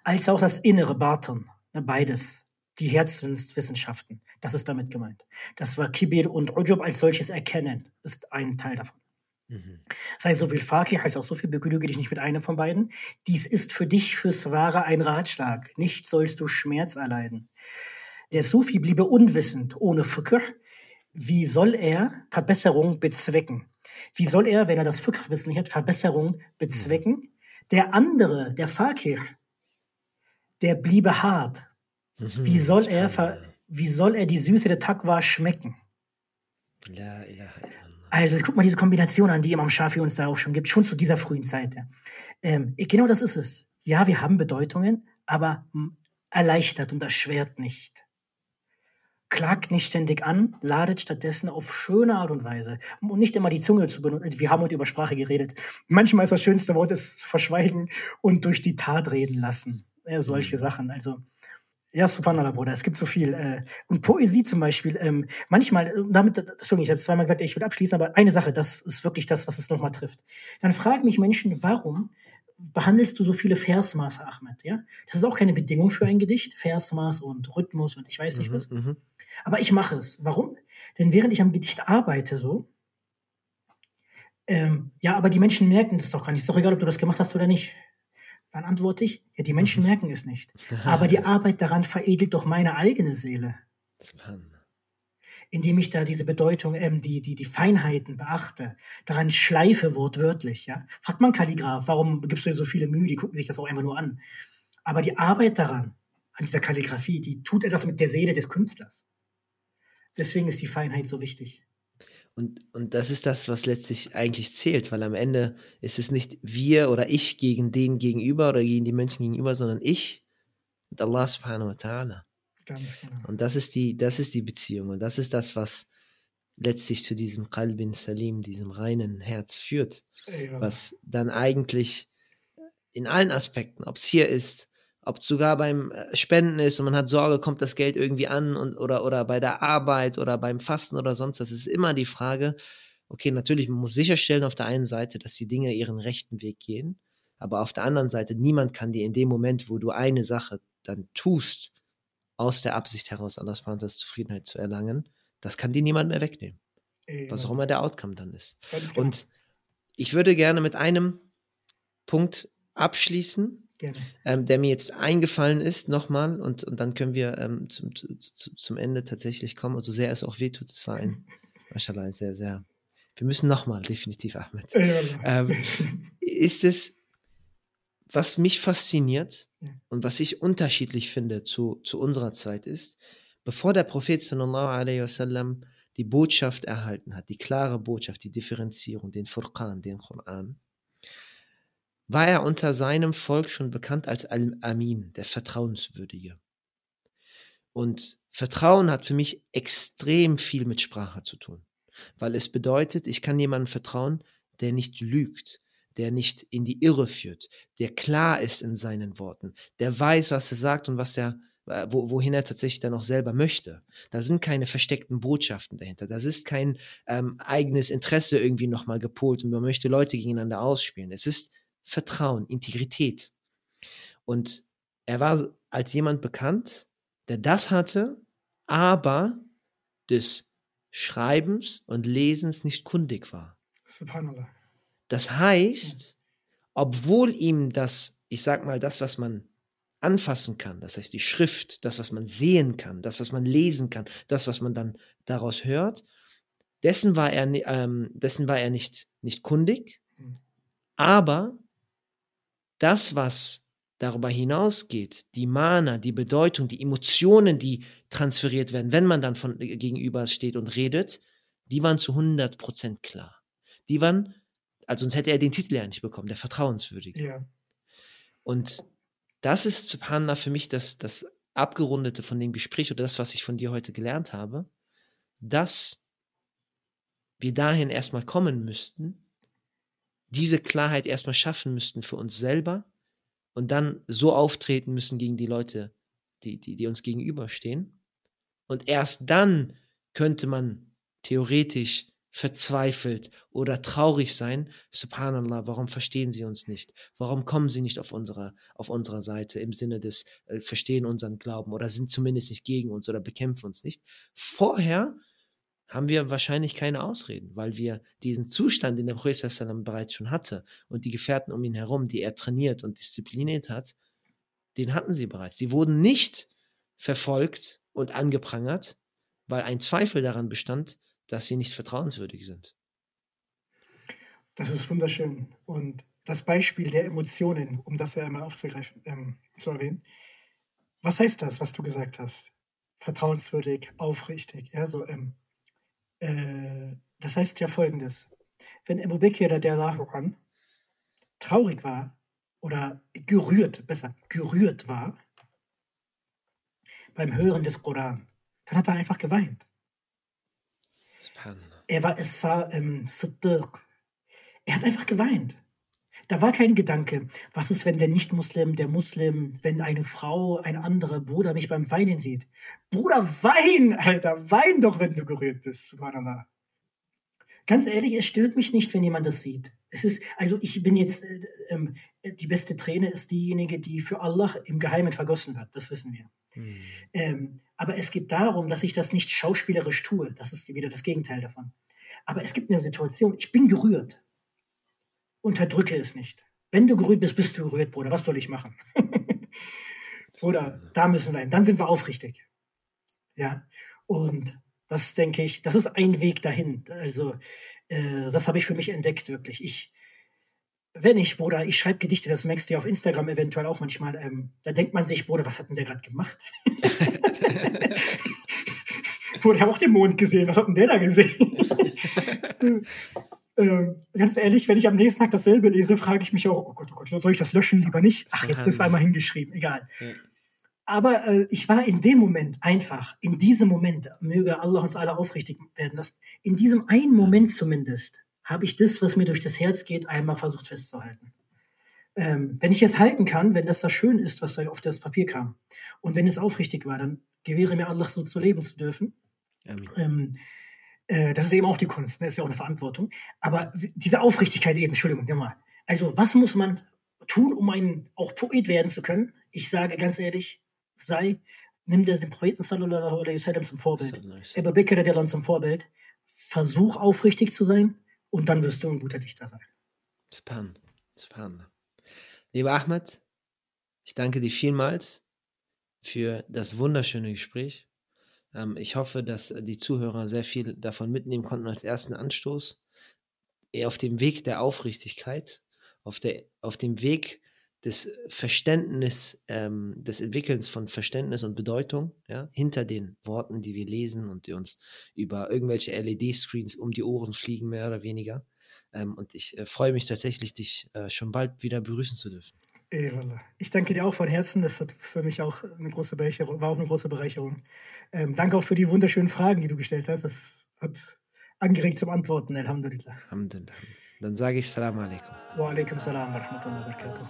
Als auch das innere Baton, ne? beides, die Herzenswissenschaften. Das ist damit gemeint. Das war Kibir und Ujub als solches erkennen, ist ein Teil davon. Mhm. Sei so viel Fakir, heißt auch so viel, begnüge dich nicht mit einem von beiden. Dies ist für dich fürs Wahre ein Ratschlag. Nicht sollst du Schmerz erleiden. Der Sufi bliebe unwissend, ohne Fikr, wie soll er Verbesserung bezwecken? Wie soll er, wenn er das Fiqh-Wissen nicht hat, Verbesserung bezwecken? Der andere, der Fakir, der bliebe hart. Mhm, wie soll er, wie soll er die Süße der Taqwa schmecken? Also guck mal diese Kombination an, die Imam Shafi uns da auch schon gibt, schon zu dieser frühen Zeit. Ja. Ähm, genau das ist es. Ja, wir haben Bedeutungen, aber erleichtert und erschwert nicht klagt nicht ständig an, ladet stattdessen auf schöne Art und Weise und nicht immer die Zunge zu benutzen. Wir haben heute über Sprache geredet. Manchmal ist das schönste Wort es zu verschweigen und durch die Tat reden lassen. Ja, solche mhm. Sachen. Also ja, subhanallah, Bruder, es gibt so viel. Äh, und Poesie zum Beispiel, ähm, manchmal, äh, damit, Entschuldigung, ich habe zweimal gesagt, ich will abschließen, aber eine Sache, das ist wirklich das, was es nochmal trifft. Dann fragen mich Menschen, warum behandelst du so viele Versmaße, Ahmed? Ja, das ist auch keine Bedingung für ein Gedicht, Versmaß und Rhythmus und ich weiß nicht mhm, was. Mhm. Aber ich mache es. Warum? Denn während ich am Gedicht arbeite, so, ähm, ja, aber die Menschen merken es doch gar nicht. Ist doch egal, ob du das gemacht hast oder nicht. Dann antworte ich, ja, die Menschen merken es nicht. Aber die Arbeit daran veredelt doch meine eigene Seele. Indem ich da diese Bedeutung, ähm, die, die, die Feinheiten beachte, daran schleife wortwörtlich, ja. Fragt man Kalligraph, warum gibst du dir so viele Mühe, die gucken sich das auch einfach nur an. Aber die Arbeit daran, an dieser Kalligrafie, die tut etwas mit der Seele des Künstlers. Deswegen ist die Feinheit so wichtig. Und, und das ist das, was letztlich eigentlich zählt, weil am Ende ist es nicht wir oder ich gegen den gegenüber oder gegen die Menschen gegenüber, sondern ich und Allah subhanahu wa ta'ala. Ganz genau. Und das ist die, das ist die Beziehung und das ist das, was letztlich zu diesem Qalbin Salim, diesem reinen Herz führt, ja. was dann eigentlich in allen Aspekten, ob es hier ist, ob sogar beim äh, Spenden ist und man hat Sorge, kommt das Geld irgendwie an und, oder, oder bei der Arbeit oder beim Fasten oder sonst was, ist immer die Frage, okay, natürlich, man muss sicherstellen auf der einen Seite, dass die Dinge ihren rechten Weg gehen, aber auf der anderen Seite, niemand kann dir in dem Moment, wo du eine Sache dann tust, aus der Absicht heraus, anders Panzers Zufriedenheit zu erlangen, das kann dir niemand mehr wegnehmen. Ey, was auch immer der Outcome dann ist. Genau. Und ich würde gerne mit einem Punkt abschließen, ähm, der mir jetzt eingefallen ist, nochmal, und, und dann können wir ähm, zum, zu, zum Ende tatsächlich kommen. Also sehr es auch wehtut, es war ein, Maschallah, sehr, sehr. Wir müssen nochmal, definitiv, Ahmed. Ähm, ist es, was mich fasziniert ja. und was ich unterschiedlich finde zu, zu unserer Zeit ist, bevor der Prophet sallallahu alaihi wasallam die Botschaft erhalten hat, die klare Botschaft, die Differenzierung, den Furqan, den Koran, war er unter seinem Volk schon bekannt als Al-Amin, der Vertrauenswürdige. Und Vertrauen hat für mich extrem viel mit Sprache zu tun, weil es bedeutet, ich kann jemandem vertrauen, der nicht lügt, der nicht in die Irre führt, der klar ist in seinen Worten, der weiß, was er sagt und was er, äh, wo, wohin er tatsächlich dann auch selber möchte. Da sind keine versteckten Botschaften dahinter. Das ist kein ähm, eigenes Interesse irgendwie nochmal gepolt und man möchte Leute gegeneinander ausspielen. Es ist Vertrauen, Integrität. Und er war als jemand bekannt, der das hatte, aber des Schreibens und Lesens nicht kundig war. Subhanallah. Das heißt, obwohl ihm das, ich sag mal, das, was man anfassen kann, das heißt die Schrift, das, was man sehen kann, das, was man lesen kann, das, was man dann daraus hört, dessen war er, ähm, dessen war er nicht, nicht kundig, hm. aber das, was darüber hinausgeht, die Mana, die Bedeutung, die Emotionen, die transferiert werden, wenn man dann von äh, gegenüber steht und redet, die waren zu 100 Prozent klar. Die waren, also sonst hätte er den Titel ja nicht bekommen, der Vertrauenswürdige. Ja. Und das ist, Subhanallah, für mich das, das Abgerundete von dem Gespräch oder das, was ich von dir heute gelernt habe, dass wir dahin erstmal kommen müssten, diese Klarheit erstmal schaffen müssten für uns selber und dann so auftreten müssen gegen die Leute, die, die, die uns gegenüberstehen. Und erst dann könnte man theoretisch verzweifelt oder traurig sein. Subhanallah, warum verstehen sie uns nicht? Warum kommen sie nicht auf unserer, auf unserer Seite im Sinne des äh, verstehen unseren Glauben oder sind zumindest nicht gegen uns oder bekämpfen uns nicht? Vorher haben wir wahrscheinlich keine Ausreden, weil wir diesen Zustand, den der Prophet bereits schon hatte und die Gefährten um ihn herum, die er trainiert und diszipliniert hat, den hatten sie bereits. Sie wurden nicht verfolgt und angeprangert, weil ein Zweifel daran bestand, dass sie nicht vertrauenswürdig sind. Das ist wunderschön. Und das Beispiel der Emotionen, um das ja einmal aufzugreifen, ähm, zu erwähnen. Was heißt das, was du gesagt hast? Vertrauenswürdig, aufrichtig, ja, so ähm, äh, das heißt ja folgendes. Wenn Abu Bakr an traurig war oder gerührt, besser, gerührt war beim Hören des Koran, dann hat er einfach geweint. Er war es ähm, Er hat einfach geweint. Da war kein Gedanke, was ist, wenn der Nicht-Muslim, der Muslim, wenn eine Frau, ein anderer Bruder mich beim Weinen sieht. Bruder, wein, Alter, wein doch, wenn du gerührt bist, subhanallah. Ganz ehrlich, es stört mich nicht, wenn jemand das sieht. Es ist, also ich bin jetzt, äh, äh, die beste Träne ist diejenige, die für Allah im Geheimen vergossen wird, das wissen wir. Hm. Ähm, aber es geht darum, dass ich das nicht schauspielerisch tue. Das ist wieder das Gegenteil davon. Aber es gibt eine Situation, ich bin gerührt unterdrücke es nicht. Wenn du gerührt bist, bist du gerührt, Bruder. Was soll ich machen? Bruder, da müssen wir hin. Dann sind wir aufrichtig. Ja. Und das denke ich, das ist ein Weg dahin. Also, äh, das habe ich für mich entdeckt, wirklich. Ich, wenn ich, Bruder, ich schreibe Gedichte, das merkst du ja auf Instagram eventuell auch manchmal, ähm, da denkt man sich, Bruder, was hat denn der gerade gemacht? ich habe auch den Mond gesehen. Was hat denn der da gesehen? Äh, ganz ehrlich, wenn ich am nächsten Tag dasselbe lese, frage ich mich auch, oh Gott, oh Gott, soll ich das löschen? Lieber nicht. Ach, jetzt ist einmal hingeschrieben. Egal. Ja. Aber äh, ich war in dem Moment einfach, in diesem Moment, möge Allah uns alle aufrichtig werden lassen, in diesem einen Moment zumindest, habe ich das, was mir durch das Herz geht, einmal versucht festzuhalten. Ähm, wenn ich es halten kann, wenn das da schön ist, was da auf das Papier kam, und wenn es aufrichtig war, dann gewähre mir Allah so zu leben zu dürfen. Ähm, äh, das ist eben auch die Kunst, ne? das ist ja auch eine Verantwortung. Aber diese Aufrichtigkeit eben, Entschuldigung, nochmal. Also was muss man tun, um ein auch Poet werden zu können? Ich sage ganz ehrlich, sei, nimm dir den Propheten sallallahu alaihi wasallam zum Vorbild. Ebu Bekr der zum Vorbild. Versuch aufrichtig zu sein und dann wirst du ein guter Dichter sein. Span, span. Lieber Ahmed, ich danke dir vielmals für das wunderschöne Gespräch. Ähm, ich hoffe, dass die Zuhörer sehr viel davon mitnehmen konnten als ersten Anstoß. Auf dem Weg der Aufrichtigkeit, auf, der, auf dem Weg des Verständnis, ähm, des Entwickelns von Verständnis und Bedeutung, ja, hinter den Worten, die wir lesen und die uns über irgendwelche LED-Screens um die Ohren fliegen, mehr oder weniger. Ähm, und ich äh, freue mich tatsächlich, dich äh, schon bald wieder begrüßen zu dürfen. Ich danke dir auch von Herzen. Das hat für mich auch eine große Bereicherung, war auch eine große Bereicherung. Ähm, danke auch für die wunderschönen Fragen, die du gestellt hast. Das hat angeregt zum Antworten. Alhamdulillah. Alhamdulillah. Dann sage ich Salam alaikum. Wa alaikum salam wa rahmatullahi wa barakatuh.